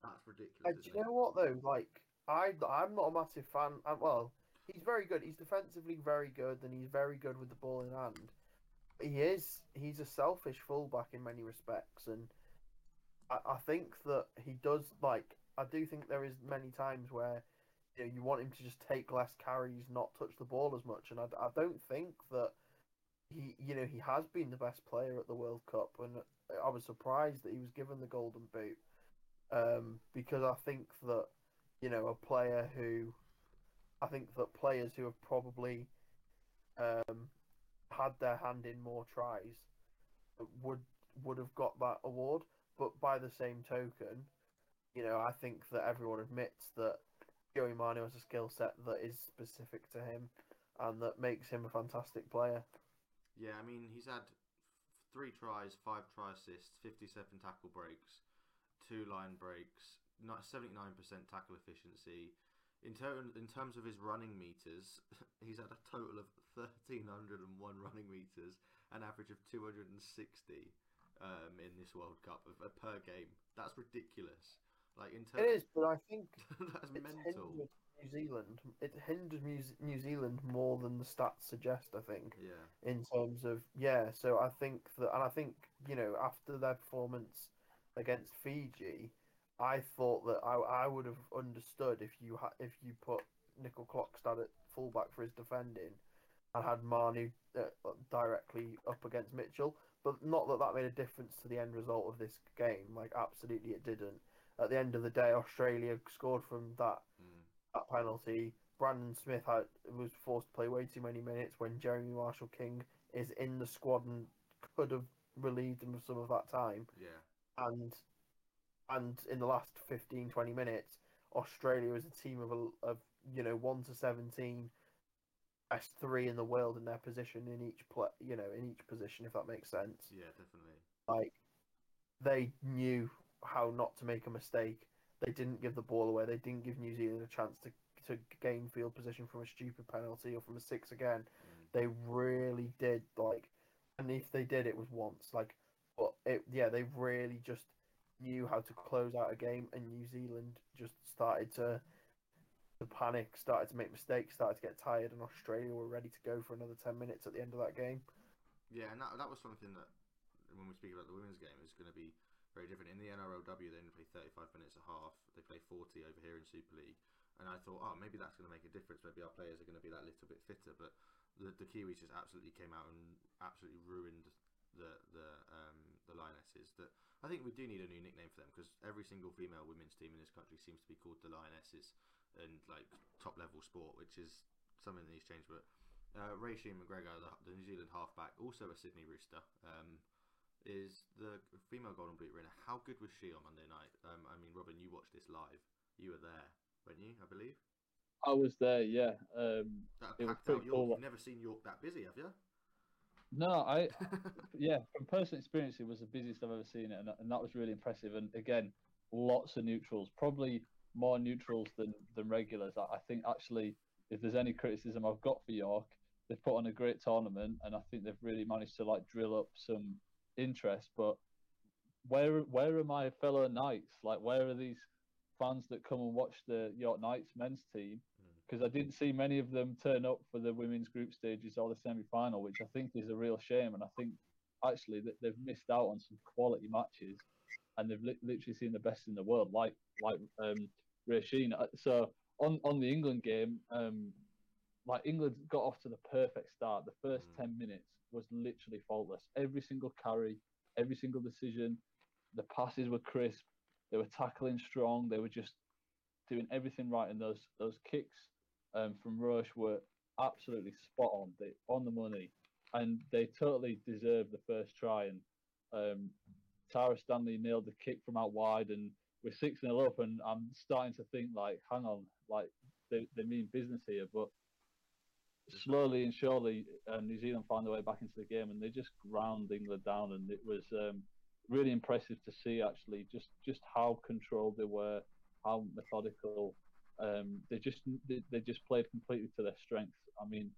That's ridiculous. And do you it? know what though? Like I, I'm not a massive fan. uh, Well, he's very good. He's defensively very good, and he's very good with the ball in hand. He is. He's a selfish fullback in many respects, and I, I think that he does like. I do think there is many times where you know you want him to just take less carries, not touch the ball as much, and I, I don't think that he, you know, he has been the best player at the World Cup, and I was surprised that he was given the Golden Boot um, because I think that you know a player who I think that players who have probably um, had their hand in more tries would would have got that award. But by the same token, you know, I think that everyone admits that Joey Manu has a skill set that is specific to him and that makes him a fantastic player. Yeah, I mean he's had three tries, five try assists, fifty-seven tackle breaks, two line breaks, not seventy-nine percent tackle efficiency. In terms in terms of his running meters, he's had a total of thirteen hundred and one running meters, an average of two hundred and sixty um, in this World Cup of, uh, per game. That's ridiculous. Like in terms, It is, but I think that's mental. New Zealand. It hinders New Zealand more than the stats suggest. I think. Yeah, in terms of yeah. So I think that, and I think you know after their performance against Fiji, I thought that I I would have understood if you had if you put Nicoll-Klokstad at fullback for his defending, and had Manu uh, directly up against Mitchell. But not that that made a difference to the end result of this game. Like absolutely, it didn't. At the end of the day, Australia scored from that mm. that penalty. Brandon Smith had was forced to play way too many minutes when Jeremy Marshall King is in the squad and could have relieved him of some of that time. yeah, And and in the last 15, 20 minutes, Australia is a team of a, of you know one to seventeen, best three in the world in their position in each play, you know in each position if that makes sense yeah, definitely. like they knew how not to make a mistake. They didn't give the ball away. They didn't give New Zealand a chance to to gain field position from a stupid penalty or from a six again. Mm. They really did like, and if they did, it was once. Like, but it yeah they really just knew how to close out a game, and New Zealand just started to to panic, started to make mistakes, started to get tired, and Australia were ready to go for another ten minutes at the end of that game. Yeah, and that, that was something that when we speak about the women's game is going to be very different. In the NRLW, they only play 35 minutes a half. They play 40 over here in Super League. And I thought, oh, maybe that's going to make a difference. Maybe our players are going to be that little bit fitter. But the, the Kiwis just absolutely came out and absolutely ruined the the um, the Lionesses. That I think we do need a new nickname for them because every single female women's team in this country seems to be called the Lionesses and like top level sport, which is something that needs change. But uh, Sheen McGregor, the, the, New Zealand halfback, also a Sydney Rooster, um, is the female Golden Boot winner. How good was she on Monday night? Um, I mean, Robin, you watched this live. You were there, weren't you? I believe. I was there. Yeah. Um, that it was pretty cool. You've never seen York that busy, have you? No, I yeah, from personal experience, it was the busiest I've ever seen it, and, and that was really impressive. And again, lots of neutrals, probably more neutrals than than regulars. I, I think actually, if there's any criticism I've got for York, they've put on a great tournament, and I think they've really managed to like drill up some interest. But where where are my fellow Knights? Like, where are these fans that come and watch the York Knights men's team? Because. I didn't see many of them turn up for the women's group stages or the semi final, which I think is a real shame. And I think actually that they've missed out on some quality matches, and they've li- literally seen the best in the world, like like um. Uh, so on on the England game, um, like England got off to the perfect start. The first mm. ten minutes was literally faultless. Every single carry, every single decision, the passes were crisp. They were tackling strong. They were just doing everything right, and those those kicks um, from Roche were absolutely spot on. They on the money, and they totally deserved the first try. And um, Tara Stanley nailed the kick from out wide, and we're six 0 up, and I'm starting to think like, hang on, like they, they mean business here, but slowly and surely, uh, New Zealand found their way back into the game, and they just ground England down, and it was um, really impressive to see actually just just how controlled they were, how methodical. Um, they just they, they, just played completely to their strengths. I mean,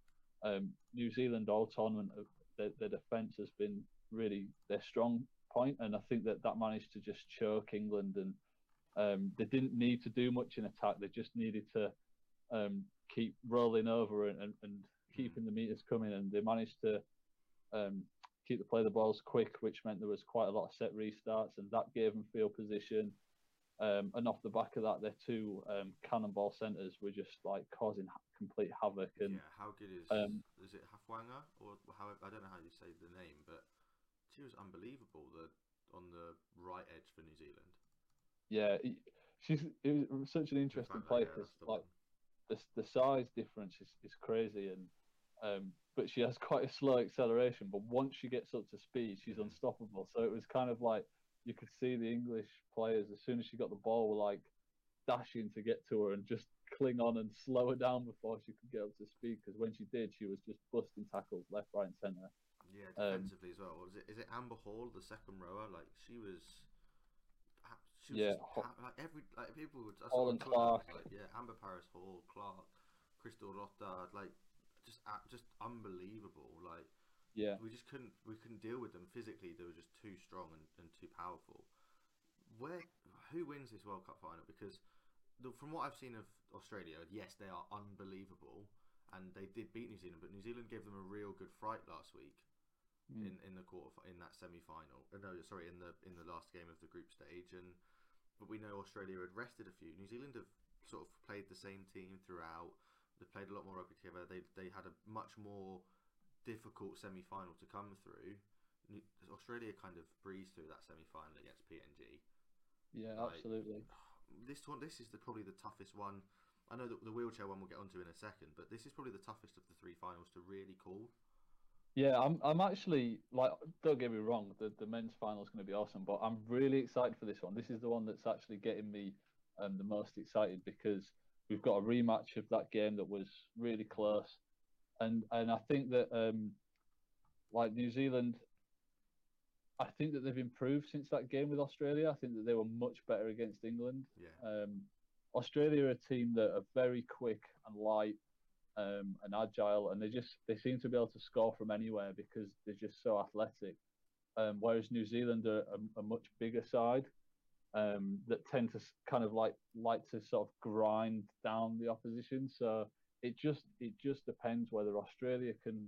um, New Zealand all tournament, uh, their, their defence has been really their strong point, and I think that that managed to just choke England, and um, they didn't need to do much in attack. They just needed to um, keep rolling over and, and, and, keeping the meters coming, and they managed to um, keep the play the balls quick, which meant there was quite a lot of set restarts, and that gave them field position. Um, and off the back of that, their two um, cannonball centres were just like causing complete havoc. And yeah, how good is um, is it Hafwanga or how I don't know how you say the name, but she was unbelievable. The on the right edge for New Zealand. Yeah, she's it was such an interesting play because like the the size difference is, is crazy and um, but she has quite a slow acceleration. But once she gets up to speed, she's unstoppable. So it was kind of like you could see the English players as soon as she got the ball were like dashing to get to her and just cling on and slow her down before she could get up to speed. Because when she did, she was just busting tackles left, right, and centre. Yeah, um, defensively um, as well. Was it? Is it Amber Hall, the second rower? Like she was. She was yeah, just, like every like people would. Hall and Clark. Like, yeah, Amber Paris Hall, Clark, Crystal Rota, like just just unbelievable. Like yeah, we just couldn't we couldn't deal with them physically. They were just too strong and, and too powerful. Where who wins this World Cup final? Because the, from what I've seen of Australia, yes, they are unbelievable, and they did beat New Zealand. But New Zealand gave them a real good fright last week mm. in in the quarter in that semi final. Uh, no, sorry, in the in the last game of the group stage, and but we know Australia had rested a few. New Zealand have sort of played the same team throughout. They played a lot more rugby together. They they had a much more difficult semi final to come through. Australia kind of breezed through that semi final against PNG. Yeah, like, absolutely. This one, this is the, probably the toughest one. I know that the wheelchair one we'll get onto in a second, but this is probably the toughest of the three finals to really call. Yeah, I'm. I'm actually like. Don't get me wrong. The the men's final is going to be awesome, but I'm really excited for this one. This is the one that's actually getting me um, the most excited because we've got a rematch of that game that was really close, and and I think that um, like New Zealand, I think that they've improved since that game with Australia. I think that they were much better against England. Yeah. Um, Australia are a team that are very quick and light um, and agile, and they just they seem to be able to score from anywhere because they're just so athletic. um, whereas New Zealand are a, a much bigger side um, that tend to kind of like like to sort of grind down the opposition. So it just it just depends whether Australia can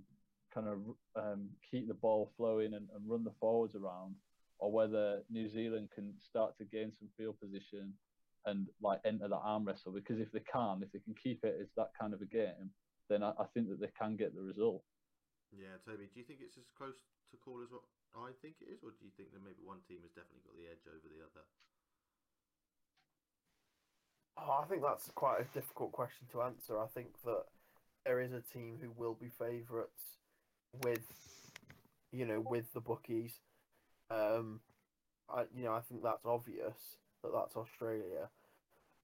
kind of um, keep the ball flowing and, and run the forwards around, or whether New Zealand can start to gain some field position and like enter the arm wrestle. Because if they can, if they can keep it as that kind of a game, then I, I think that they can get the result. Yeah, Toby, do you think it's as close to call as what I think it is, or do you think that maybe one team has definitely got the edge over the other? Oh, I think that's quite a difficult question to answer. I think that there is a team who will be favourites with, you know, with the bookies. Um, I, you know, I think that's obvious that that's Australia.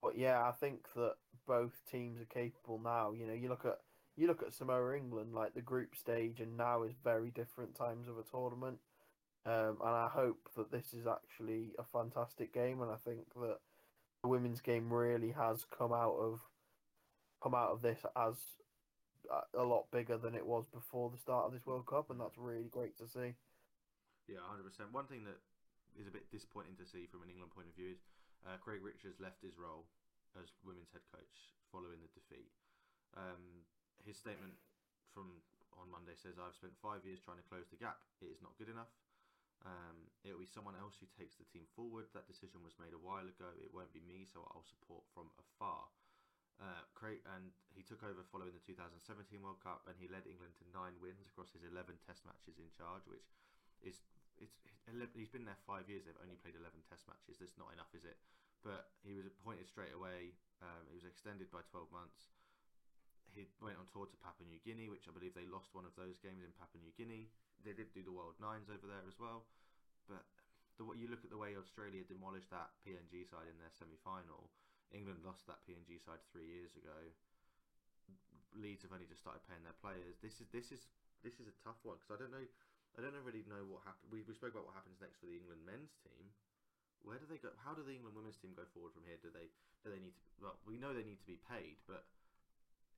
But yeah, I think that both teams are capable now. You know, you look at you look at Samoa England, like the group stage, and now is very different times of a tournament. Um, and I hope that this is actually a fantastic game, and I think that the women's game really has come out of come out of this as a lot bigger than it was before the start of this World Cup, and that's really great to see. Yeah, hundred percent. One thing that is a bit disappointing to see from an England point of view is uh, Craig Richards left his role as women's head coach following the defeat. Um, his statement from on Monday says, "I've spent five years trying to close the gap. It is not good enough. Um, it will be someone else who takes the team forward. That decision was made a while ago. It won't be me, so I'll support from afar." Uh, and he took over following the 2017 World Cup, and he led England to nine wins across his 11 Test matches in charge, which is it's he's been there five years. They've only played 11 Test matches. That's not enough, is it? But he was appointed straight away. Um, he was extended by 12 months he went on tour to Papua New Guinea, which I believe they lost one of those games in Papua New Guinea. They did do the World Nines over there as well, but the you look at the way Australia demolished that PNG side in their semi-final. England lost that PNG side three years ago. Leeds have only just started paying their players. This is this is this is a tough one because I don't know. I don't really know what happened. We, we spoke about what happens next for the England men's team. Where do they go? How do the England women's team go forward from here? Do they do they need to? Well, we know they need to be paid, but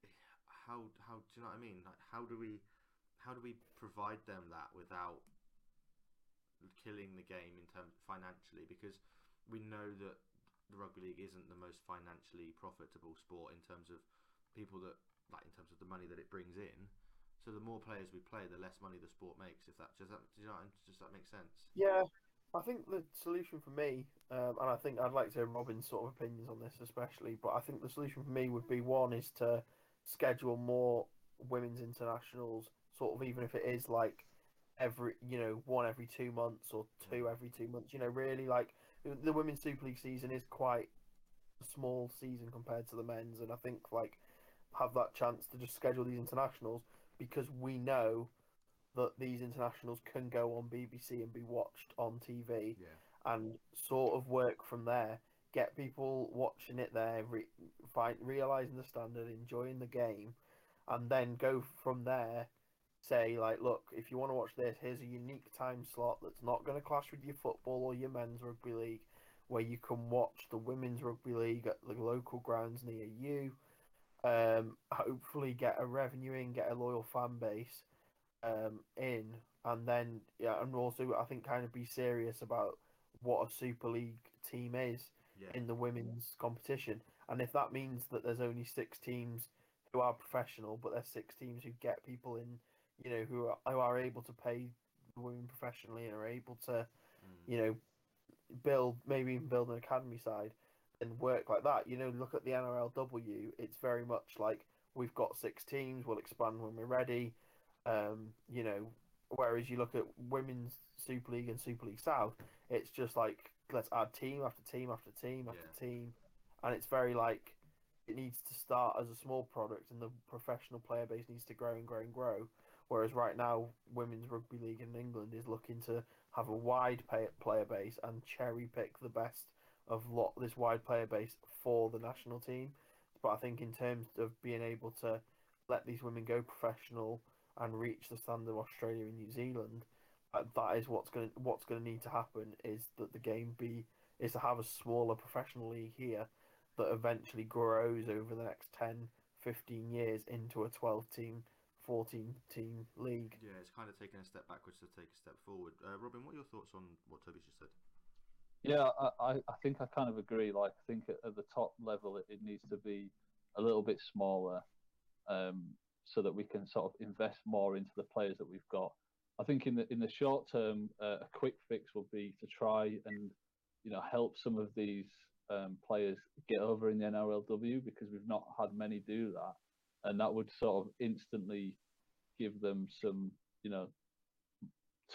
eh, how how do you know what I mean? Like how do we how do we provide them that without killing the game in terms financially? Because we know that the rugby league isn't the most financially profitable sport in terms of people that like in terms of the money that it brings in. So the more players we play, the less money the sport makes. If that does that does that, does that make sense? Yeah, I think the solution for me, um, and I think I'd like to hear Robin's sort of opinions on this, especially. But I think the solution for me would be one is to schedule more women's internationals, sort of even if it is like every you know one every two months or two every two months. You know, really like the women's Super League season is quite a small season compared to the men's, and I think like have that chance to just schedule these internationals because we know that these internationals can go on BBC and be watched on TV yeah. and sort of work from there get people watching it there, re- find, realizing the standard, enjoying the game, and then go from there. Say like, look, if you want to watch this, here's a unique time slot that's not going to clash with your football or your men's rugby league, where you can watch the women's rugby league at the local grounds near you. Um, hopefully, get a revenue in, get a loyal fan base um, in, and then yeah, and also I think kind of be serious about what a Super League team is yeah. in the women's competition. And if that means that there's only six teams who are professional, but there's six teams who get people in, you know, who are who are able to pay women professionally and are able to, mm. you know, build maybe even build an academy side and work like that. You know, look at the NRLW. It's very much like we've got six teams. We'll expand when we're ready. Um, you know, whereas you look at women's Super League and Super League South, it's just like let's add team after team after team after yeah. team, and it's very like it needs to start as a small product, and the professional player base needs to grow and grow and grow. Whereas right now, women's rugby league in England is looking to have a wide pay- player base and cherry pick the best of lot this wide player base for the national team. But I think in terms of being able to let these women go professional and reach the standard of Australia and New Zealand, uh, that is what's going what's going to need to happen is that the game be is to have a smaller professional league here that eventually grows over the next 10 15 years into a 12 team 14 team league. Yeah, it's kind of taking a step backwards to take a step forward. Uh, Robin, what are your thoughts on what Toby just said? Yeah, I, I, I think I kind of agree. Like, I think at, at the top level, it, it needs to be a little bit smaller um, so that we can sort of invest more into the players that we've got. I think in the in the short term, uh, a quick fix would be to try and you know help some of these um, players get over in the NRLW because we've not had many do that, and that would sort of instantly give them some you know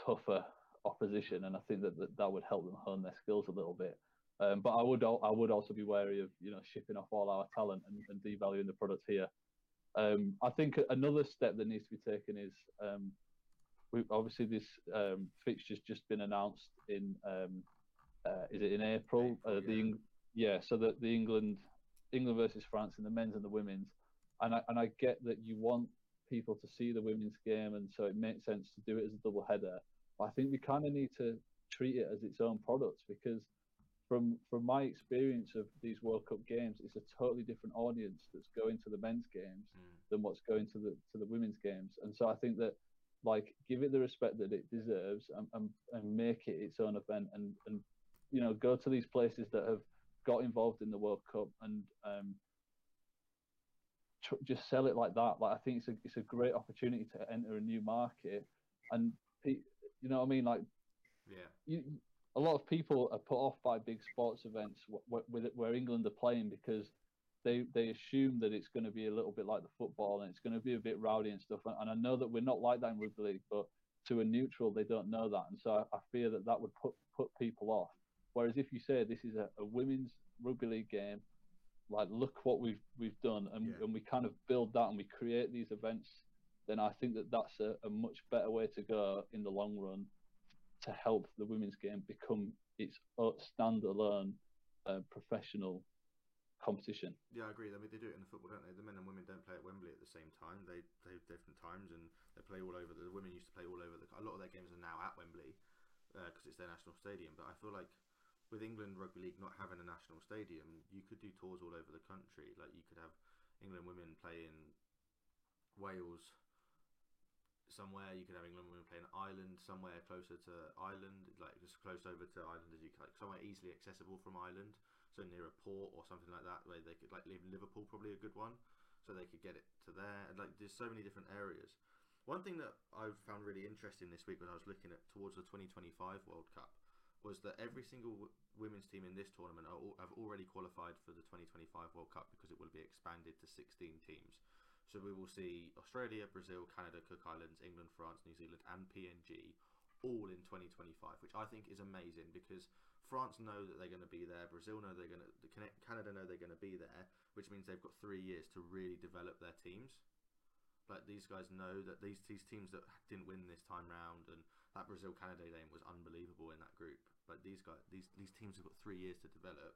tougher opposition, and I think that that, that would help them hone their skills a little bit. Um, but I would I would also be wary of you know shipping off all our talent and, and devaluing the product here. Um, I think another step that needs to be taken is um, we, obviously this um, fixture's just been announced in um, uh, is it in April? April uh, the yeah, so the, the England England versus France in the men's and the women's, and I and I get that you want people to see the women's game, and so it makes sense to do it as a double header. But I think we kind of need to treat it as its own product because from from my experience of these World Cup games, it's a totally different audience that's going to the men's games Mm. than what's going to the to the women's games. And so I think that like give it the respect that it deserves and, and, and make it its own event and, and you know go to these places that have got involved in the World Cup and um, just sell it like that. Like I think it's a it's a great opportunity to enter a new market and you know what I mean like Yeah, you, a lot of people are put off by big sports events wh- wh- where England are playing because they they assume that it's going to be a little bit like the football and it's going to be a bit rowdy and stuff. And, and I know that we're not like that in rugby league, but to a neutral, they don't know that, and so I, I fear that that would put put people off. Whereas if you say this is a, a women's rugby league game, like look what we've we've done, and, Yeah. and we kind of build that and we create these events, then I think that that's a, a much better way to go in the long run to help the women's game become its standalone uh, professional competition. yeah, I agree. I mean, they do it in the football, don't they? The men and women don't play at Wembley at the same time. They play different times, and they play all over. The, the women used to play all over. The, a lot of their games are now at Wembley because it's their national stadium. But I feel like with England Rugby League not having a national stadium, you could do tours all over the country. Like you could have England women play in Wales somewhere. You could have England women play in Ireland somewhere closer to Ireland, like just close over to Ireland as you like somewhere easily accessible from Ireland. So near a port or something like that, where they could like live Liverpool probably a good one, so they could get it to there. And like there's so many different areas. One thing that I found really interesting this week when I was looking at towards the 2025 World Cup was that every single women's team in this tournament have already qualified for the 2025 World Cup because it will be expanded to 16 teams. So we will see Australia, Brazil, Canada, Cook Islands, England, France, New Zealand, and PNG all in 2025, which I think is amazing because France know that they're going to be there, Brazil know they're going to, Canada know they're going to be there, which means they've got three years to really develop their teams. Like these guys know that these these teams that didn't win this time round and that Brazil Canada game was unbelievable in that group. But these guys, these these teams have got three years to develop.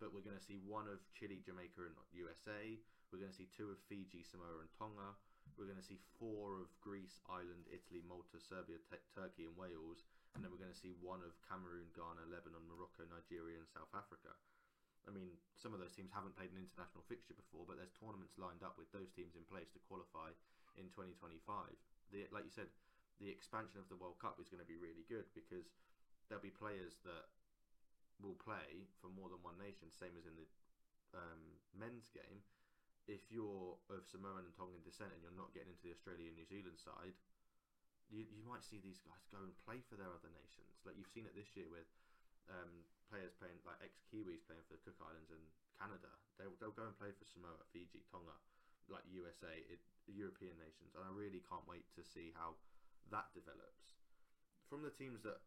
But we're going to see one of Chile, Jamaica, and USA. We're going to see two of Fiji, Samoa, and Tonga. We're going to see four of Greece, Ireland, Italy, Malta, Serbia, T- Turkey, and Wales. And then we're going to see one of Cameroon, Ghana, Lebanon, Morocco, Nigeria, and South Africa. I mean, some of those teams haven't played an international fixture before, but there's tournaments lined up with those teams in place to qualify in 2025. The, like you said, the expansion of the World Cup is going to be really good because there'll be players that will play for more than one nation, same as in the um, men's game. If you're of Samoan and Tongan descent and you're not getting into the Australia and New Zealand side, you, you might see these guys go and play for their other nations. Like you've seen it this year with um, players playing like ex Kiwis playing for the Cook Islands and Canada. They'll, they'll go and play for Samoa, Fiji, Tonga, like USA, it, European nations, and I really can't wait to see how that develops. From the teams that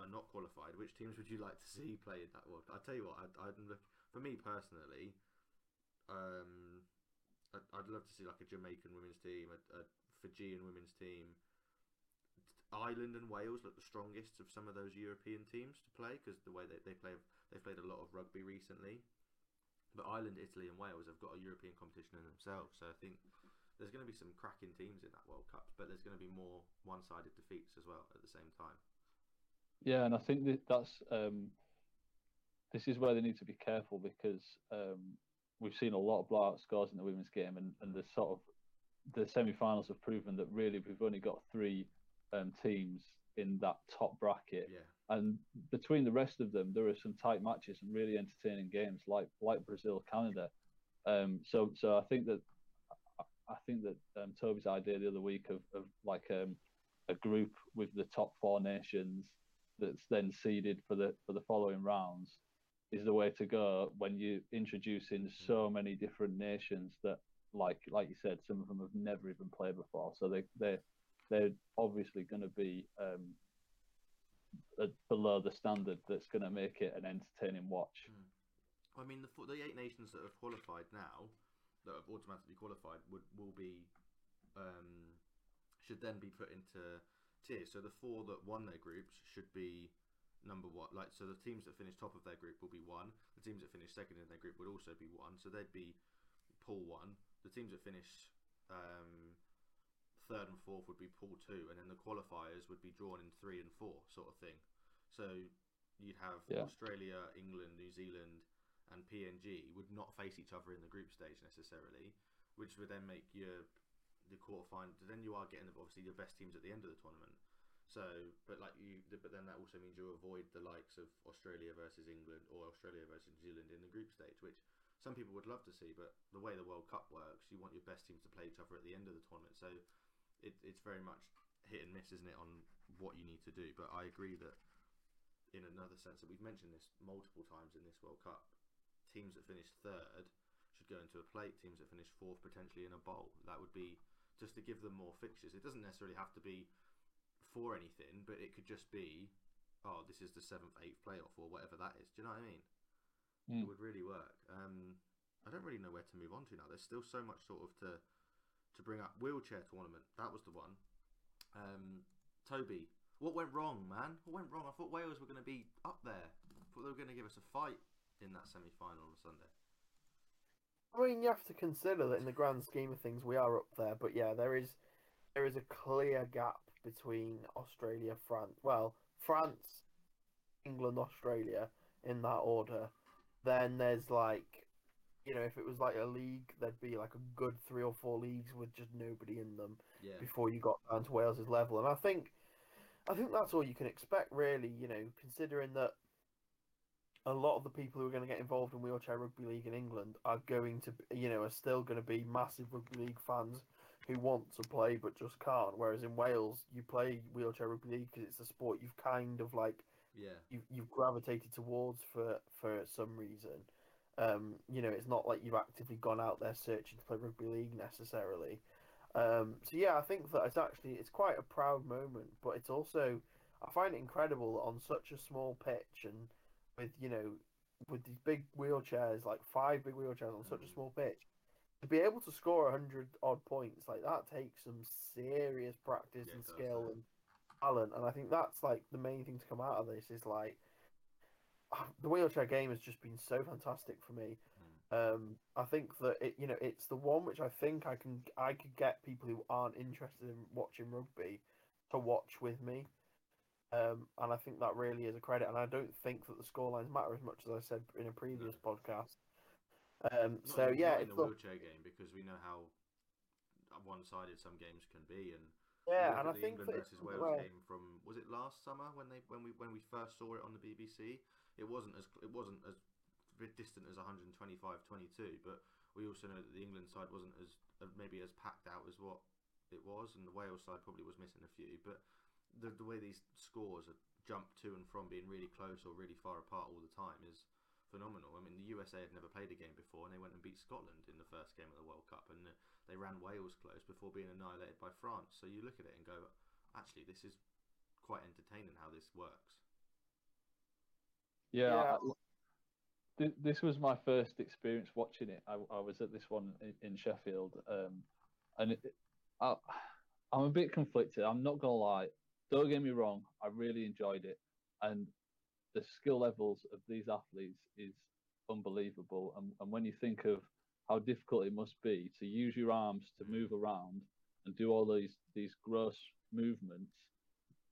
are not qualified, which teams would you like to see play in that World? I tell you what, I'd, look for me personally. Um, I'd, I'd love to see like a Jamaican women's team, a, a Fijian women's team. Ireland and Wales look the strongest of some of those European teams to play because the way they, they play, they've played a lot of rugby recently. But Ireland, Italy, and Wales have got a European competition in themselves, so I think there's going to be some cracking teams in that World Cup. But there's going to be more one-sided defeats as well at the same time. Yeah, and I think that that's um, this is where they need to be careful because um, we've seen a lot of blowout scores in the women's game, and, and the sort of the semi-finals have proven that really we've only got three um, teams in that top bracket, Yeah. and between the rest of them, there are some tight matches and really entertaining games like like Brazil, Canada. Um, so so I think that I think that um, Toby's idea the other week of, of like um, a group with the top four nations that's then seeded for the for the following rounds is the way to go when you're introducing so many different nations that like like you said some of them have never even played before. So they they they're obviously going to be um, below the standard that's going to make it an entertaining watch. I mean, the, the eight nations that have qualified now, that have automatically qualified, would will be um, should then be put into tiers. So the four that won their groups should be number one. Like so, the teams that finish top of their group will be one. The teams that finish second in their group would also be one. So they'd be pool one. The teams that finish um, third and fourth would be pool two, and then the qualifiers would be drawn in three and four, sort of thing. So you'd have Yeah. Australia, England, New Zealand, and PNG would not face each other in the group stage necessarily, which would then make your the quarterfinal. Then you are getting obviously the best teams at the end of the tournament. So, but like you, but then that also means you avoid the likes of Australia versus England or Australia versus New Zealand in the group stage, which some people would love to see. But the way the World Cup works, you want your best teams to play each other at the end of the tournament. So, it, it's very much hit and miss, isn't it, on what you need to do. But I agree that in another sense that we've mentioned this multiple times in this World Cup, teams that finish third should go into a plate. Teams that finish fourth potentially in a bowl. That would be just to give them more fixtures. It doesn't necessarily have to be for anything, but it could just be, oh, this is the seventh, eighth playoff or whatever that is. Do you know what I mean? It Mm. would really work. Um, I don't really know where to move on to now. There's still so much sort of to to bring up. Wheelchair tournament. That was the one. Um, Toby, what went wrong, man? What went wrong? I thought Wales were going to be up there. I thought they were going to give us a fight in that semi final on Sunday. I mean, you have to consider that in the grand scheme of things, we are up there. But yeah, there is there is a clear gap between Australia, France. Well, France, England, Australia in that order. Then there's like, you know, if it was like a league, there'd be like a good three or four leagues with just nobody in them Yeah. before you got down to Wales's level. And I think, I think that's all you can expect, really. You know, considering that a lot of the people who are going to get involved in wheelchair rugby league in England are going to, you know, are still going to be massive rugby league fans who want to play but just can't. Whereas in Wales, you play wheelchair rugby league because it's a sport you've kind of like Yeah. you've you've gravitated towards for for some reason. Um, you know, it's not like you've actively gone out there searching to play rugby league necessarily. Um, so yeah, I think that it's actually it's quite a proud moment, but it's also I find it incredible that on such a small pitch and with you know with these big wheelchairs, like five big wheelchairs on such a Mm. small pitch, to be able to score hundred odd points like that takes some serious practice Yeah, and does, skill and talent, and I think that's like the main thing to come out of this is like the wheelchair game has just been so fantastic for me. Um, I think that it, you know, it's the one which I think I can I could get people who aren't interested in watching rugby to watch with me. Um, and I think that really is a credit. And I don't think that the scorelines matter as much as I said in a previous podcast. Um, Not so in, yeah, in the wheelchair game because we know how one-sided some games can be, and yeah, and I the think England versus Wales where- game from was it last summer when they when we when we first saw it on the BBC. It wasn't as it wasn't as distant as 125-22, but we also know that the England side wasn't as uh, maybe as packed out as what it was, and the Wales side probably was missing a few. But the the way these scores are jumped to and from being really close or really far apart all the time is phenomenal. I mean, the USA had never played a game before, and they went and beat Scotland in the first game of the World Cup, and uh, they ran Wales close before being annihilated by France. So you look at it and go, actually, this is quite entertaining how this works. Yeah, Yeah. I- this was my first experience watching it. I, I was at this one in, in Sheffield, um, and it, I, I'm a bit conflicted. I'm not gonna lie. Don't get me wrong. I really enjoyed it, and the skill levels of these athletes is unbelievable. And, and when you think of how difficult it must be to use your arms to move around and do all these these gross movements,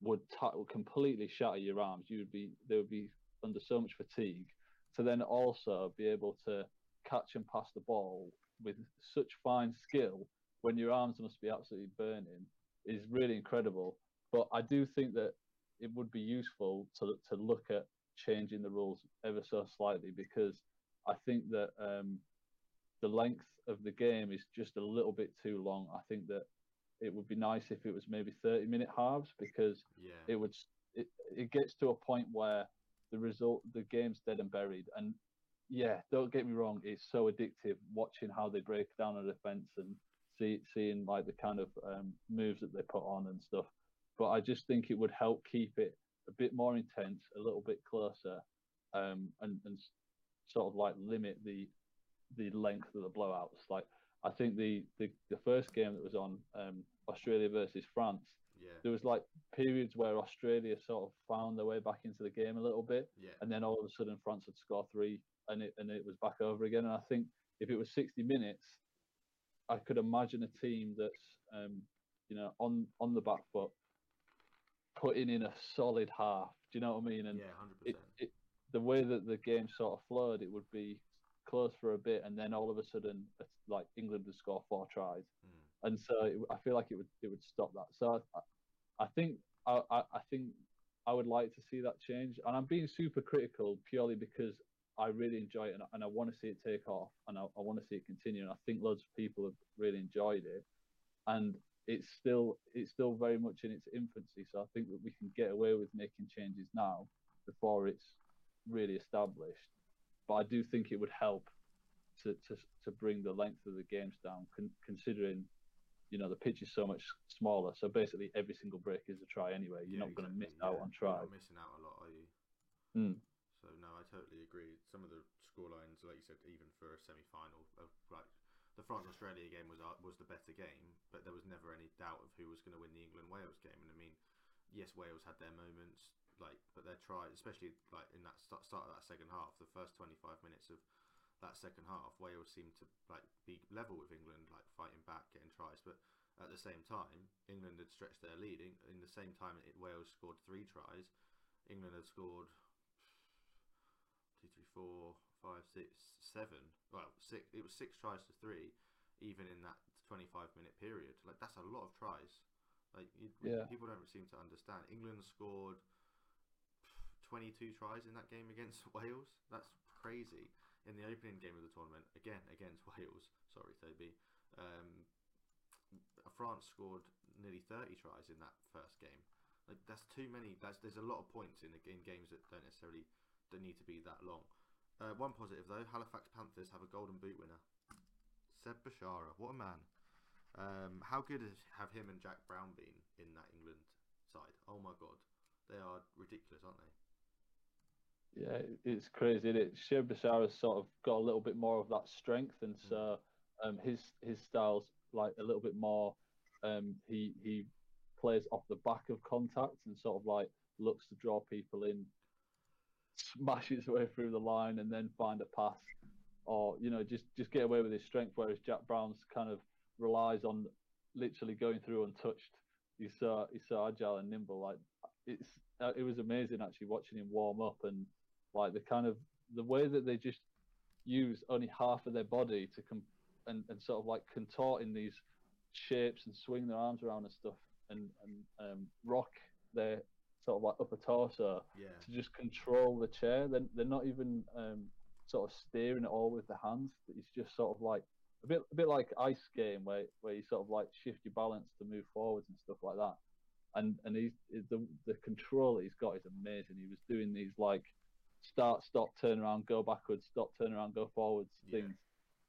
would, ta- would completely shatter your arms. You would be they would be under so much fatigue to then also be able to catch and pass the ball with such fine skill when your arms must be absolutely burning is really incredible. But I do think that it would be useful to to look at changing the rules ever so slightly because I think that um, the length of the game is just a little bit too long. I think that it would be nice if it was maybe 30 minute halves because Yeah. it would it, it gets to a point where the result the game's dead and buried and yeah don't get me wrong it's so addictive watching how they break down a defense and see seeing like the kind of um, moves that they put on and stuff but i just think it would help keep it a bit more intense a little bit closer um, and and sort of like limit the the length of the blowouts like i think the the, the first game that was on um, australia versus france Yeah. there was like periods where Australia sort of found their way back into the game a little bit, Yeah. and then all of a sudden France would score three, and it and it was back over again. And I think if it was 60 minutes, I could imagine a team that's um, you know on on the back foot, putting in a solid half. Do you know what I mean? And yeah. Hundred percent. the way that the game sort of flowed, it would be close for a bit, and then all of a sudden, it's like England would score four tries, Mm. and so it, I feel like it would it would stop that. So I, I think I, I, I think I would like to see that change, and I'm being super critical purely because I really enjoy it and, I- and I want to see it take off, and I, I want to see it continue. And I think loads of people have really enjoyed it, and it's still it's still very much in its infancy. So I think that we can get away with making changes now before it's really established. But I do think it would help to to, to bring the length of the games down, con- considering you know the pitch is so much smaller. So basically, every single break is a try anyway. You're Yeah, not going to miss out yeah. on You're not missing out a lot, are you? Mm. So no, I totally agree. Some of the scorelines, like you said, even for a semi-final, of like the France Australia game was was the better game, but there was never any doubt of who was going to win the England Wales game. And I mean, yes, Wales had their moments, like, but their try, especially like in that start, start of that second half, the first twenty five minutes of that second half, Wales seemed to like be level with England, like fighting back, getting tries, but. At the same time, England had stretched their lead. In, in the same time, it, Wales scored three tries. England had scored two, three, four, five, six, seven. Well, six. It was six tries to three, even in that twenty-five minute period. Like that's a lot of tries. Like you, Yeah. people don't seem to understand. England scored twenty-two tries in that game against Wales. That's crazy. In the opening game of the tournament, again against Wales. Sorry, Toby. Um, France scored nearly thirty tries in that first game. Like that's too many. That's there's a lot of points in the in games that don't necessarily don't need to be that long. Uh, one positive though, Halifax Panthers have a Golden Boot winner. Seb Bechara, what a man! Um, how good is, have him and Jack Brown been in that England side? Oh my god, they are ridiculous, aren't they? Yeah, it's crazy. Isn't it Shev Bechara's sort of got a little bit more of that strength, and so um, his his style's like a little bit more. Um, he he plays off the back of contact and sort of like looks to draw people in, smash his way through the line, and then find a pass, or you know just just get away with his strength. Whereas Jack Brown's kind of relies on literally going through untouched. He's so he's so agile and nimble. Like it's uh, it was amazing actually watching him warm up and like the kind of the way that they just use only half of their body to come and, and sort of like contort in these shapes and swing their arms around and stuff and and um, rock their sort of like upper torso Yeah, to just control the chair. They're, they're not even um, sort of steering it all with the hands. It's just sort of like a bit a bit like ice skating where where you sort of like shift your balance to move forwards and stuff like that. And and he's the the control that he's got is amazing. He was doing these like start, stop, turn around, go backwards, stop, turn around, go forwards Yeah. things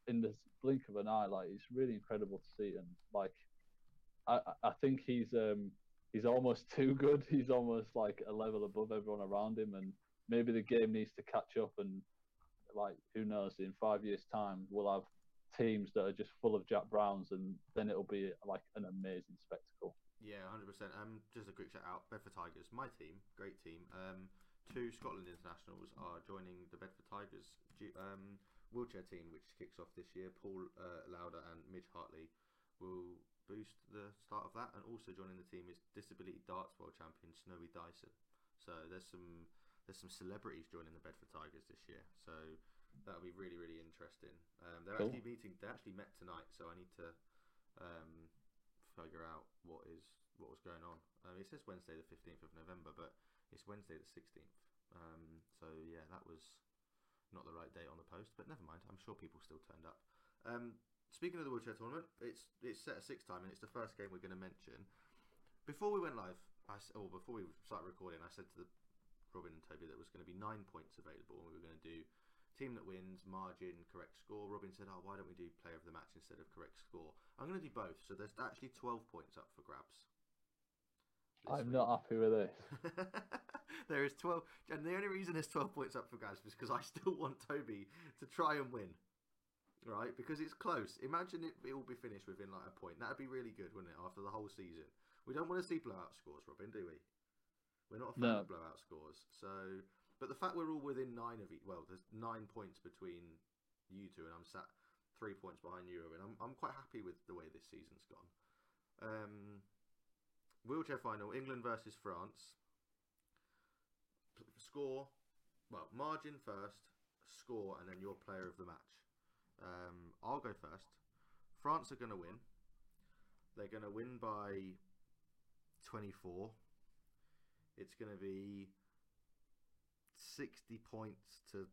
in the blink of an eye. Like it's really incredible to see. And like I I- I think he's um he's almost too good. He's almost like a level above everyone around him, and maybe the game needs to catch up. And like, who knows? In five years' time, we'll have teams that are just full of Jack Browns, and then it'll be like an amazing spectacle. Yeah, hundred percent. Um, just a quick shout out, Bedford Tigers, my team, great team. Um, two Scotland internationals are joining the Bedford Tigers um, wheelchair team, which kicks off this year. Paul uh, Lauder and Midge Hartley will boost the start of that, and also joining the team is Disability Darts World Champion Snowy Dyson. So there's some there's some celebrities joining the Bedford Tigers this year. So that'll be really really interesting. Um, they're Cool. actually meeting. They actually met tonight, so I need to um, figure out what is what was going on. Um, it says Wednesday the fifteenth of November, but it's Wednesday the sixteenth. Um, so yeah, that was not the right date on the post, but never mind. I'm sure people still turned up. Um, speaking of the wheelchair tournament, it's it's set a six time, and it's the first game we're going to mention. Before we went live, I or before we started recording, I said to the Robin and Toby that there was going to be nine points available, and we were going to do team that wins, margin, correct score. Robin said, "Oh, why don't we do player of the match instead of correct score?" I'm going to do both, so there's actually 12 points up for grabs. I'm week. not happy with this. there is 12, and the only reason there's 12 points up for grabs is because I still want Toby to try and win. Right, because it's close. Imagine it, it will be finished within like a point. That'd be really good, wouldn't it? After the whole season, we don't want to see blowout scores, Robin, do we? We're not a fan No. of blowout scores. So, but the fact we're all within nine of each, well, there's nine points between you two, and I'm sat three points behind you, and I'm I'm quite happy with the way this season's gone. Um, wheelchair final: England versus France. P- Score, well, margin first, score, and then your player of the match. Um, I'll go first. France are going to win. They're going to win by 24. It's going to be 60 points to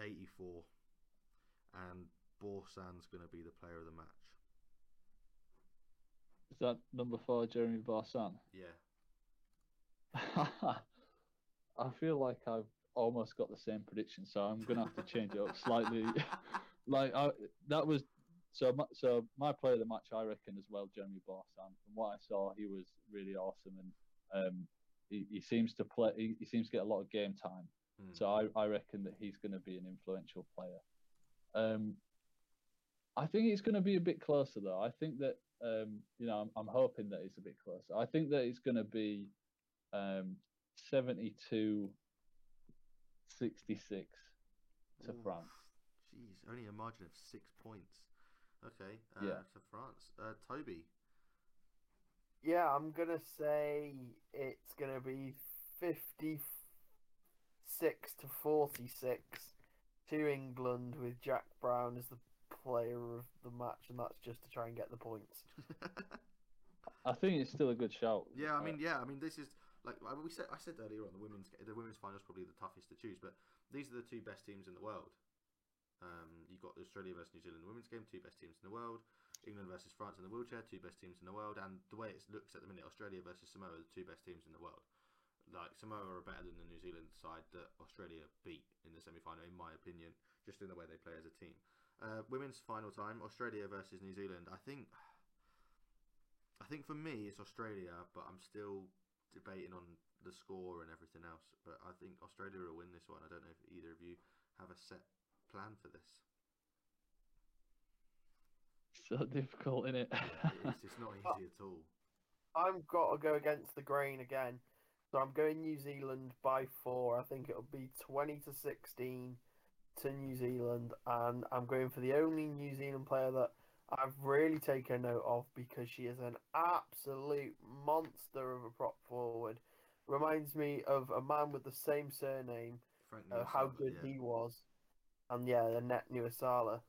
84. And Bourson's going to be the player of the match. Is that number four, Jeremy Bourson? Yeah. I feel like I've almost got the same prediction, so I'm gonna have to change it up slightly. like I, that was so. My, so my player of the match, I reckon as well, Jeremy Bourson. From what I saw, he was really awesome, and um, he, he seems to play. He, he seems to get a lot of game time. Hmm. So I, I reckon that he's going to be an influential player. Um, I think it's going to be a bit closer though. I think that um, you know I'm, I'm hoping that it's a bit closer. I think that it's going to be um, 72 66 to Oof. France. Jeez, only a margin of six points. Okay. Uh, Yeah. To France. Uh, Toby. Yeah, I'm gonna say it's gonna be fifty-six to forty-six to England with Jack Brown as the player of the match, and that's just to try and get the points. I think it's still a good shout. Yeah, I Uh, mean, yeah, I mean, this is like I- we said. I said earlier on the women's the women's final is probably the toughest to choose, but these are the two best teams in the world. Um, you've got Australia versus New Zealand women's game, two best teams in the world. England versus France in the wheelchair, two best teams in the world. And the way it looks at the minute, Australia versus Samoa, the two best teams in the world. Like Samoa are better than the New Zealand side that Australia beat in the semi-final, in my opinion, just in the way they play as a team. Uh, women's final time, Australia versus New Zealand. I think, I think for me it's Australia, but I'm still debating on the score and everything else. But I think Australia will win this one. I don't know if either of you have a set plan for this. so difficult, isn't it? It's just not easy at all. I've got to go against the grain again, so I'm going New Zealand by four. I think it'll be twenty to sixteen to New Zealand, and I'm going for the only New Zealand player that I've really taken note of because she is an absolute monster of a prop forward. Reminds me of a man with the same surname, Frank uh, how good yeah. he was, and yeah, the net Nuasala.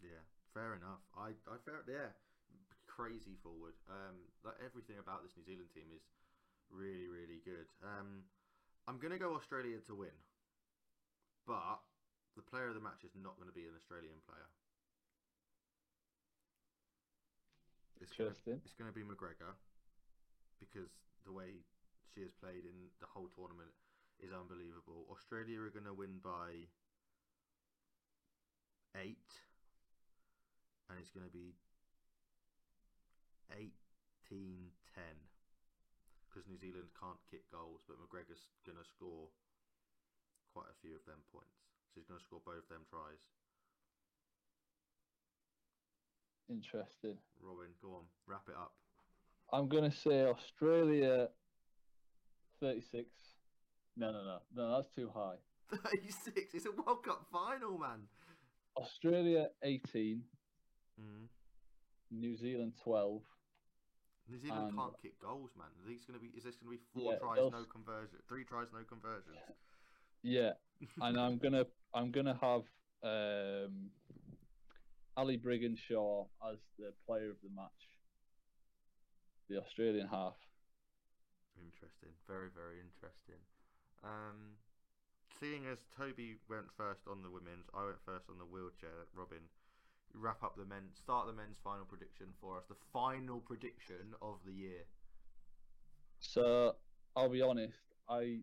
Yeah, fair enough. I, I fair, yeah, crazy forward. Um, like everything about this New Zealand team is really, really good. Um, I'm gonna go Australia to win, but the player of the match is not going to be an Australian player. It's gonna, it's going to be McGregor because the way she has played in the whole tournament is unbelievable. Australia are going to win by eight, and it's going to be 18 10 because New Zealand can't kick goals, but McGregor's going to score quite a few of them points. So he's going to score both of them tries. Interesting. Robin, go on, wrap it up. I'm gonna say Australia 36. No, no, no, no. That's too high. 36. It's a World Cup final, man. Australia 18, Mm. New Zealand 12. New Zealand And- can't kick goals, man. Are these to be? Is this to be four Yeah, tries, they'll no conversion? Three tries, no conversions. Yeah, and I'm gonna I'm gonna have um Ali Brigginshaw as the player of the match, the Australian half. Interesting. Very, very interesting. Um, seeing as Toby went first on the women's, I went first on the wheelchair. Robin, wrap up the men, start the men's final prediction for us. The final prediction of the year. So I'll be honest, I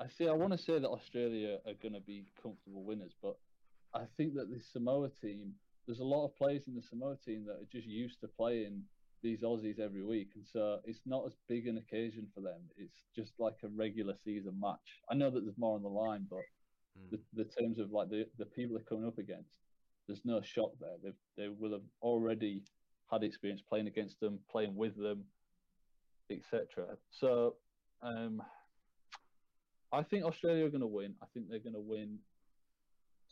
I see. I want to say that Australia are going to be comfortable winners, but I think that the Samoa team, there's a lot of players in the Samoa team that are just used to playing these Aussies every week, and so it's not as big an occasion for them. It's just like a regular season match. I know that there's more on the line, but Mm. the, the terms of like the, the people they're coming up against, there's no shock there. They they will have already had experience playing against them, playing with them, etc. So, um, I think Australia are going to win. I think they're going to win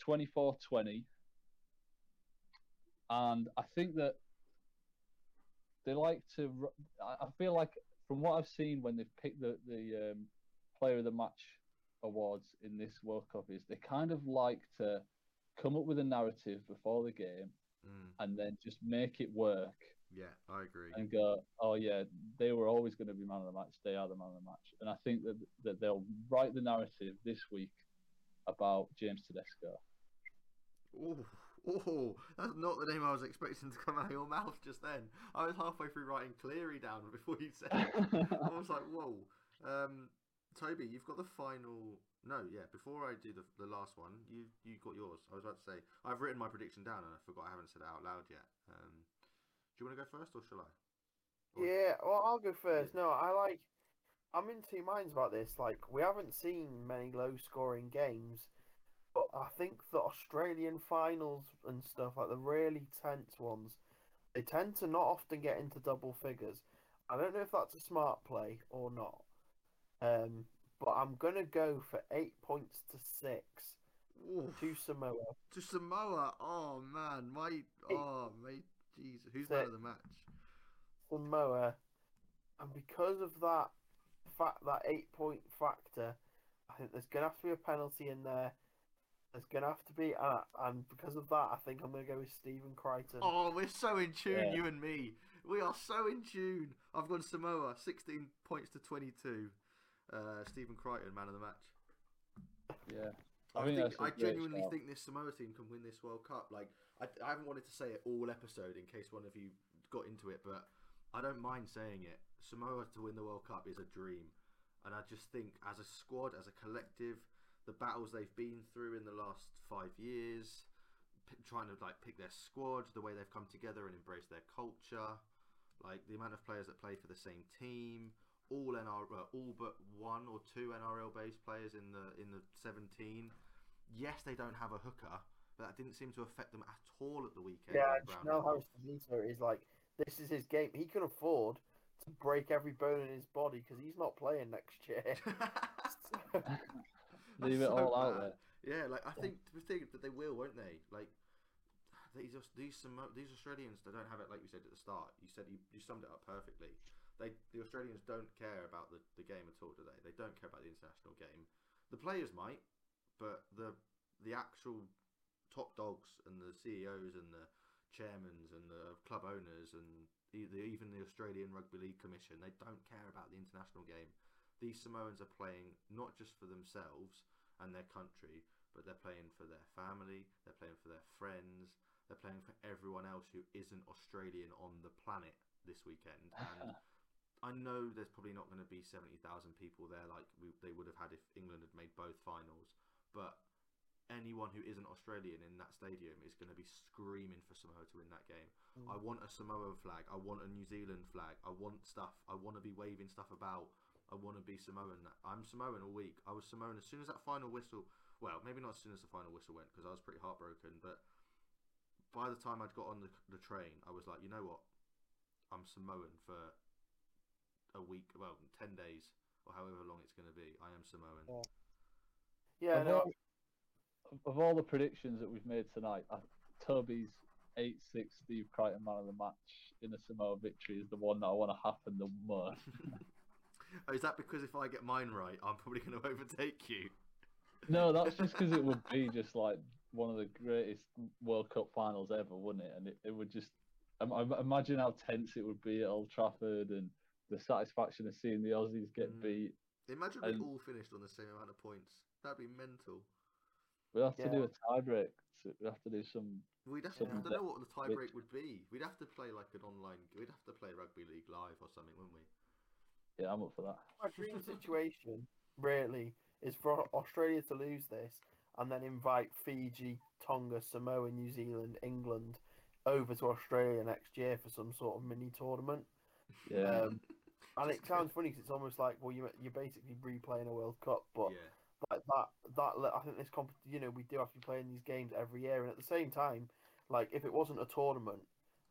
24-20. and I think that they like to. I I feel like from what I've seen when they've picked the the um, player of the match awards in this World Cup is they kind of like to come up with a narrative before the game Mm. and then just make it work Yeah, I agree. and go, oh yeah, they were always going to be man of the match. They are the man of the match, and I think that that they'll write the narrative this week about James Tedesco. Oh, oh, that's not the name I was expecting to come out of your mouth just then. I was halfway through writing Cleary down before you said it. I was like, whoa. Um, Toby, you've got the final. No, yeah. Before I do the, the last one, you you got yours. I was about to say I've written my prediction down and I forgot I haven't said it out loud yet. Um, do you want to go first or shall I? Or- Yeah, well, I'll go first. No, I like. I'm in two minds about this. Like, we haven't seen many low-scoring games, but I think the Australian finals and stuff, like the really tense ones, they tend to not often get into double figures. I don't know if that's a smart play or not. Um, but I'm gonna go for eight points to six Oof. to Samoa. to Samoa. Oh man, my oh mate, Jesus, who's man of the match? Samoa, and because of that fact, that eight point factor, I think there's gonna have to be a penalty in there. There's gonna have to be, uh, and because of that, I think I'm gonna go with Stephen Crichton. Oh, we're so in tune, Yeah. you and me. We are so in tune. I've gone Samoa, 16 points to 22. Uh, Stephen Crichton, man of the match. Yeah, I, I think think, that's a I great genuinely shout. think this Samoa team can win this World Cup. Like, I, I haven't wanted to say it all episode in case one of you got into it, but I don't mind saying it. Samoa to win the World Cup is a dream, and I just think as a squad, as a collective, the battles they've been through in the last five years, p- trying to like pick their squad, the way they've come together and embraced their culture, like the amount of players that play for the same team, all NR, uh, all but one or two NRL based players in the in the 17. Yes, they don't have a hooker, but that didn't seem to affect them at all at the weekend. yeah, in Brown Chanel and Harris is like this is his game. He can afford to break every bone in his body because he's not playing next year. leave it so all out there. Yeah, like I think the thing that they will, won't they? Like these these Samo- these Australians, they don't have it like you said at the start. You said you, you summed it up perfectly. They the Australians don't care about the, the game at all, do they? They don't care about the international game. The players might, but the the actual top dogs and the CEOs and the chairmans and the club owners and the, even the Australian Rugby League Commission, they don't care about the international game. These Samoans are playing not just for themselves and their country, but they're playing for their family, they're playing for their friends, they're playing for everyone else who isn't Australian on the planet this weekend. And I know there's probably not going to be 70,000 people there like we, they would have had if England had made both finals, but anyone who isn't Australian in that stadium is going to be screaming for Samoa to win that game. Mm. I want a Samoa flag. I want a New Zealand flag. I want stuff. I want to be waving stuff about. I want to be Samoan. I'm Samoan all week. I was Samoan as soon as that final whistle. Well, maybe not as soon as the final whistle went because I was pretty heartbroken. But by the time I'd got on the, the train, I was like, you know what? I'm Samoan for a week. Well, ten days or however long it's going to be. I am Samoan. Yeah. Yeah, of, no, all, of all the predictions that we've made tonight, I, Toby's 8 6 Steve Crichton man of the match in a Samoa victory is the one that I want to happen the most. Oh, is that because if I get mine right, I'm probably going to overtake you? no, that's just because it would be just like one of the greatest World Cup finals ever, wouldn't it? And it, it would just um, I- imagine how tense it would be at Old Trafford and the satisfaction of seeing the Aussies get Mm. beat. Imagine And- we all finished on the same amount of points. That'd be mental. We'd have to do a tiebreak. So we have to do some. We'd have to, I don't know what the tie which- break would be. We'd have to play like an online. We'd have to play rugby league live or something, wouldn't we? Yeah, I'm up for that. My dream situation really is for Australia to lose this and then invite Fiji, Tonga, Samoa, New Zealand, England over to Australia next year for some sort of mini tournament. Yeah, Um, and it sounds funny 'cause it's almost like well, you you're basically replaying a World Cup, but yeah, like that that I think this comp you know we do have to be playing these games every year, and at the same time, like if it wasn't a tournament,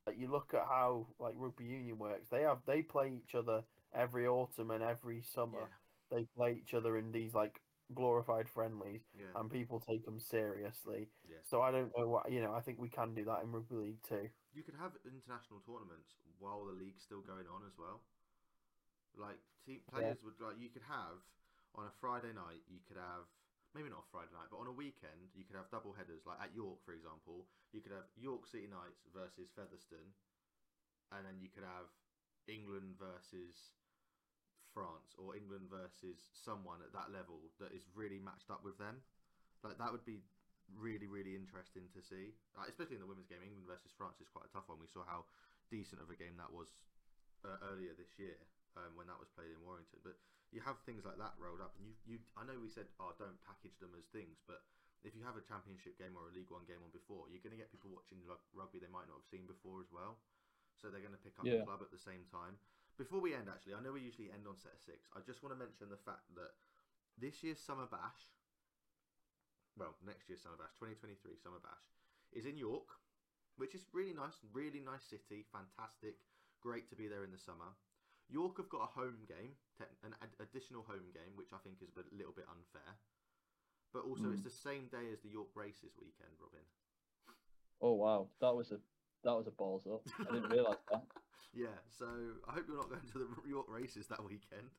like you look at how like rugby union works, they have they play each other every autumn and every summer. yeah, They play each other in these like glorified friendlies, yeah, and people take them seriously. yeah. So I don't know what you know. I think we can do that in rugby league too. You could have international tournaments while the league's still going on as well. Like team players would like you could have on a Friday night. You could have maybe not a Friday night, but on a weekend you could have double headers. Like at York, for example, you could have York City Knights versus Featherstone, and then you could have England versus France or England versus someone at that level that is really matched up with them. Like that would be really really interesting to see, like, especially in the women's game. England versus France is quite a tough one. We saw how decent of a game that was uh, earlier this year um, when that was played in Warrington. But you have things like that rolled up, and you you I know we said oh don't package them as things, but if you have a championship game or a League One game on before, you're going to get people watching rugby they might not have seen before as well. So they're going to pick up Yeah. the club at the same time. Before we end, actually, I know we usually end on set of six. I just want to mention the fact that this year's Summer Bash, well, next year's Summer Bash, 2023 Summer Bash, is in York, which is really nice, really nice city, fantastic, great to be there in the summer. York have got a home game, an additional home game, which I think is a little bit unfair. But also, it's hmm. the same day as the York races weekend, Robin. Oh wow, that was a that was a balls up. I didn't realise that. Yeah, so I hope you're not going to the York races that weekend.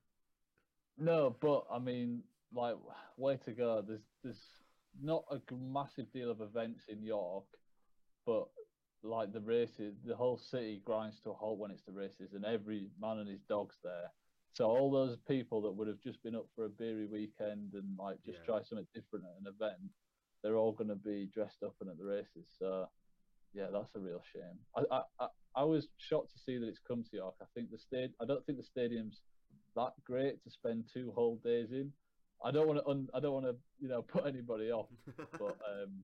No, but I mean, like, way to go. There's there's not a massive deal of events in York, but like the races, the whole city grinds to a halt when it's the races, and every man and his dog's there. So all those people that would have just been up for a beery weekend and like just Yeah. try something different at an event, they're all going to be dressed up and at the races. So yeah, that's a real shame. I, I I I was shocked to see that it's come to York. I think the state. I don't think the stadium's that great to spend two whole days in. I don't want to. Un, I don't want to. You know, put anybody off. But um,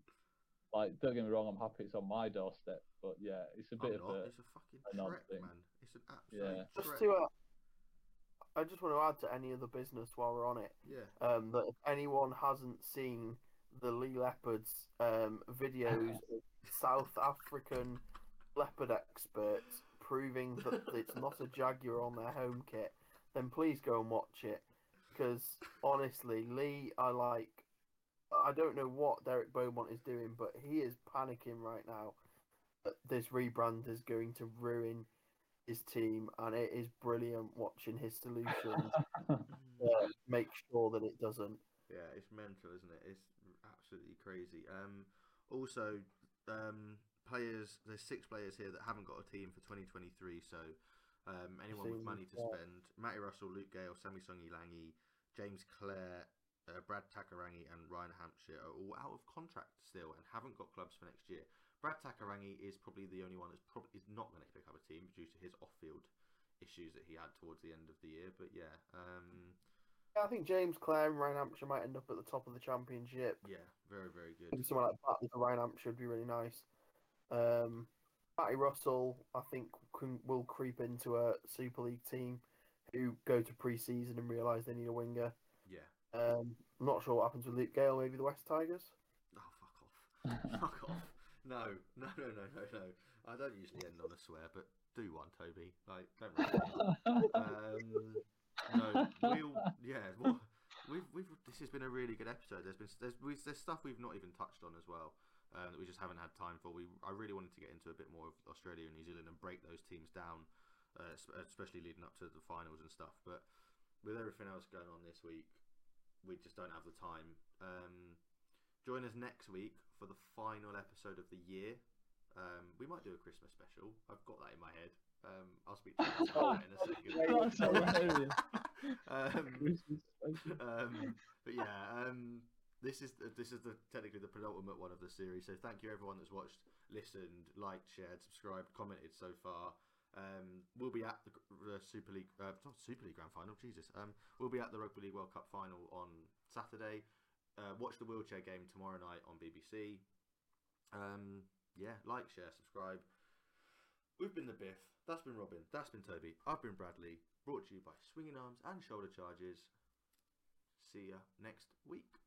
like, don't get me wrong. I'm happy it's on my doorstep. But yeah, it's a I'm bit of not. a. It's a fucking an odd trek, thing. man. It's an absolute Yeah. Just to, uh, I just want to add to any other business while we're on it. Yeah. um, that if anyone hasn't seen the Leigh Leopards um, videos of South African leopard experts proving that it's not a jaguar on their home kit, then please go and watch it. Because honestly, Leigh, I like. I don't know what Derek Beaumont is doing, but he is panicking right now. That this rebrand is going to ruin his team, and it is brilliant watching his solutions uh, make sure that it doesn't. Yeah, it's mental, isn't it? It's absolutely crazy. Um, also, um, players. There's six players here that haven't got a team for 2023. So, um, anyone with money to spend: Matty Russell, Luke Gale, Samisoni Langi, James Clare, uh, Brad Takairangi, and Ryan Hampshire are all out of contract still and haven't got clubs for next year. Brad Takairangi is probably the only one that's probably is not going to pick up a team due to his off-field issues that he had towards the end of the year. But yeah, um, I think James Clare and Ryan Hampshire might end up at the top of the championship. yeah, very very good. Maybe someone like Batley for Ryan Hampshire would be really nice. Um, Matty Russell, I think, can, will creep into a Super League team who go to pre-season and realise they need a winger. Yeah. Um, I'm not sure what happens with Luke Gale, maybe the West Tigers. Oh, fuck off. fuck off. No, no, no, no, no, no. I don't usually end on a swear, but do one, Toby. Like, don't really. um, no, we'll, yeah, well, we've, we've, this has been a really good episode. There's been, there's, we there's stuff we've not even touched on as well. Um, that we just haven't had time for. We, I really wanted to get into a bit more of Australia and New Zealand and break those teams down, uh, especially leading up to the finals and stuff. But with everything else going on this week, we just don't have the time. Um, join us next week for the final episode of the year. Um, we might do a Christmas special. I've got that in my head. Um, I'll speak to you about that in a second. Um, um, but yeah, um, this is this is the technically the penultimate one of the series. So thank you everyone that's watched, listened, liked, shared, subscribed, commented so far. Um, we'll be at the, the Super League, uh, not Super League Grand Final. Jesus, um, we'll be at the Rugby League World Cup final on Saturday. Uh, watch the wheelchair game tomorrow night on BBC. Um, yeah, like, share, subscribe. We've been the Biff. That's been Robin. That's been Toby. I've been Bradley. Brought to you by Swinging Arms and Shoulder Charges. See ya next week.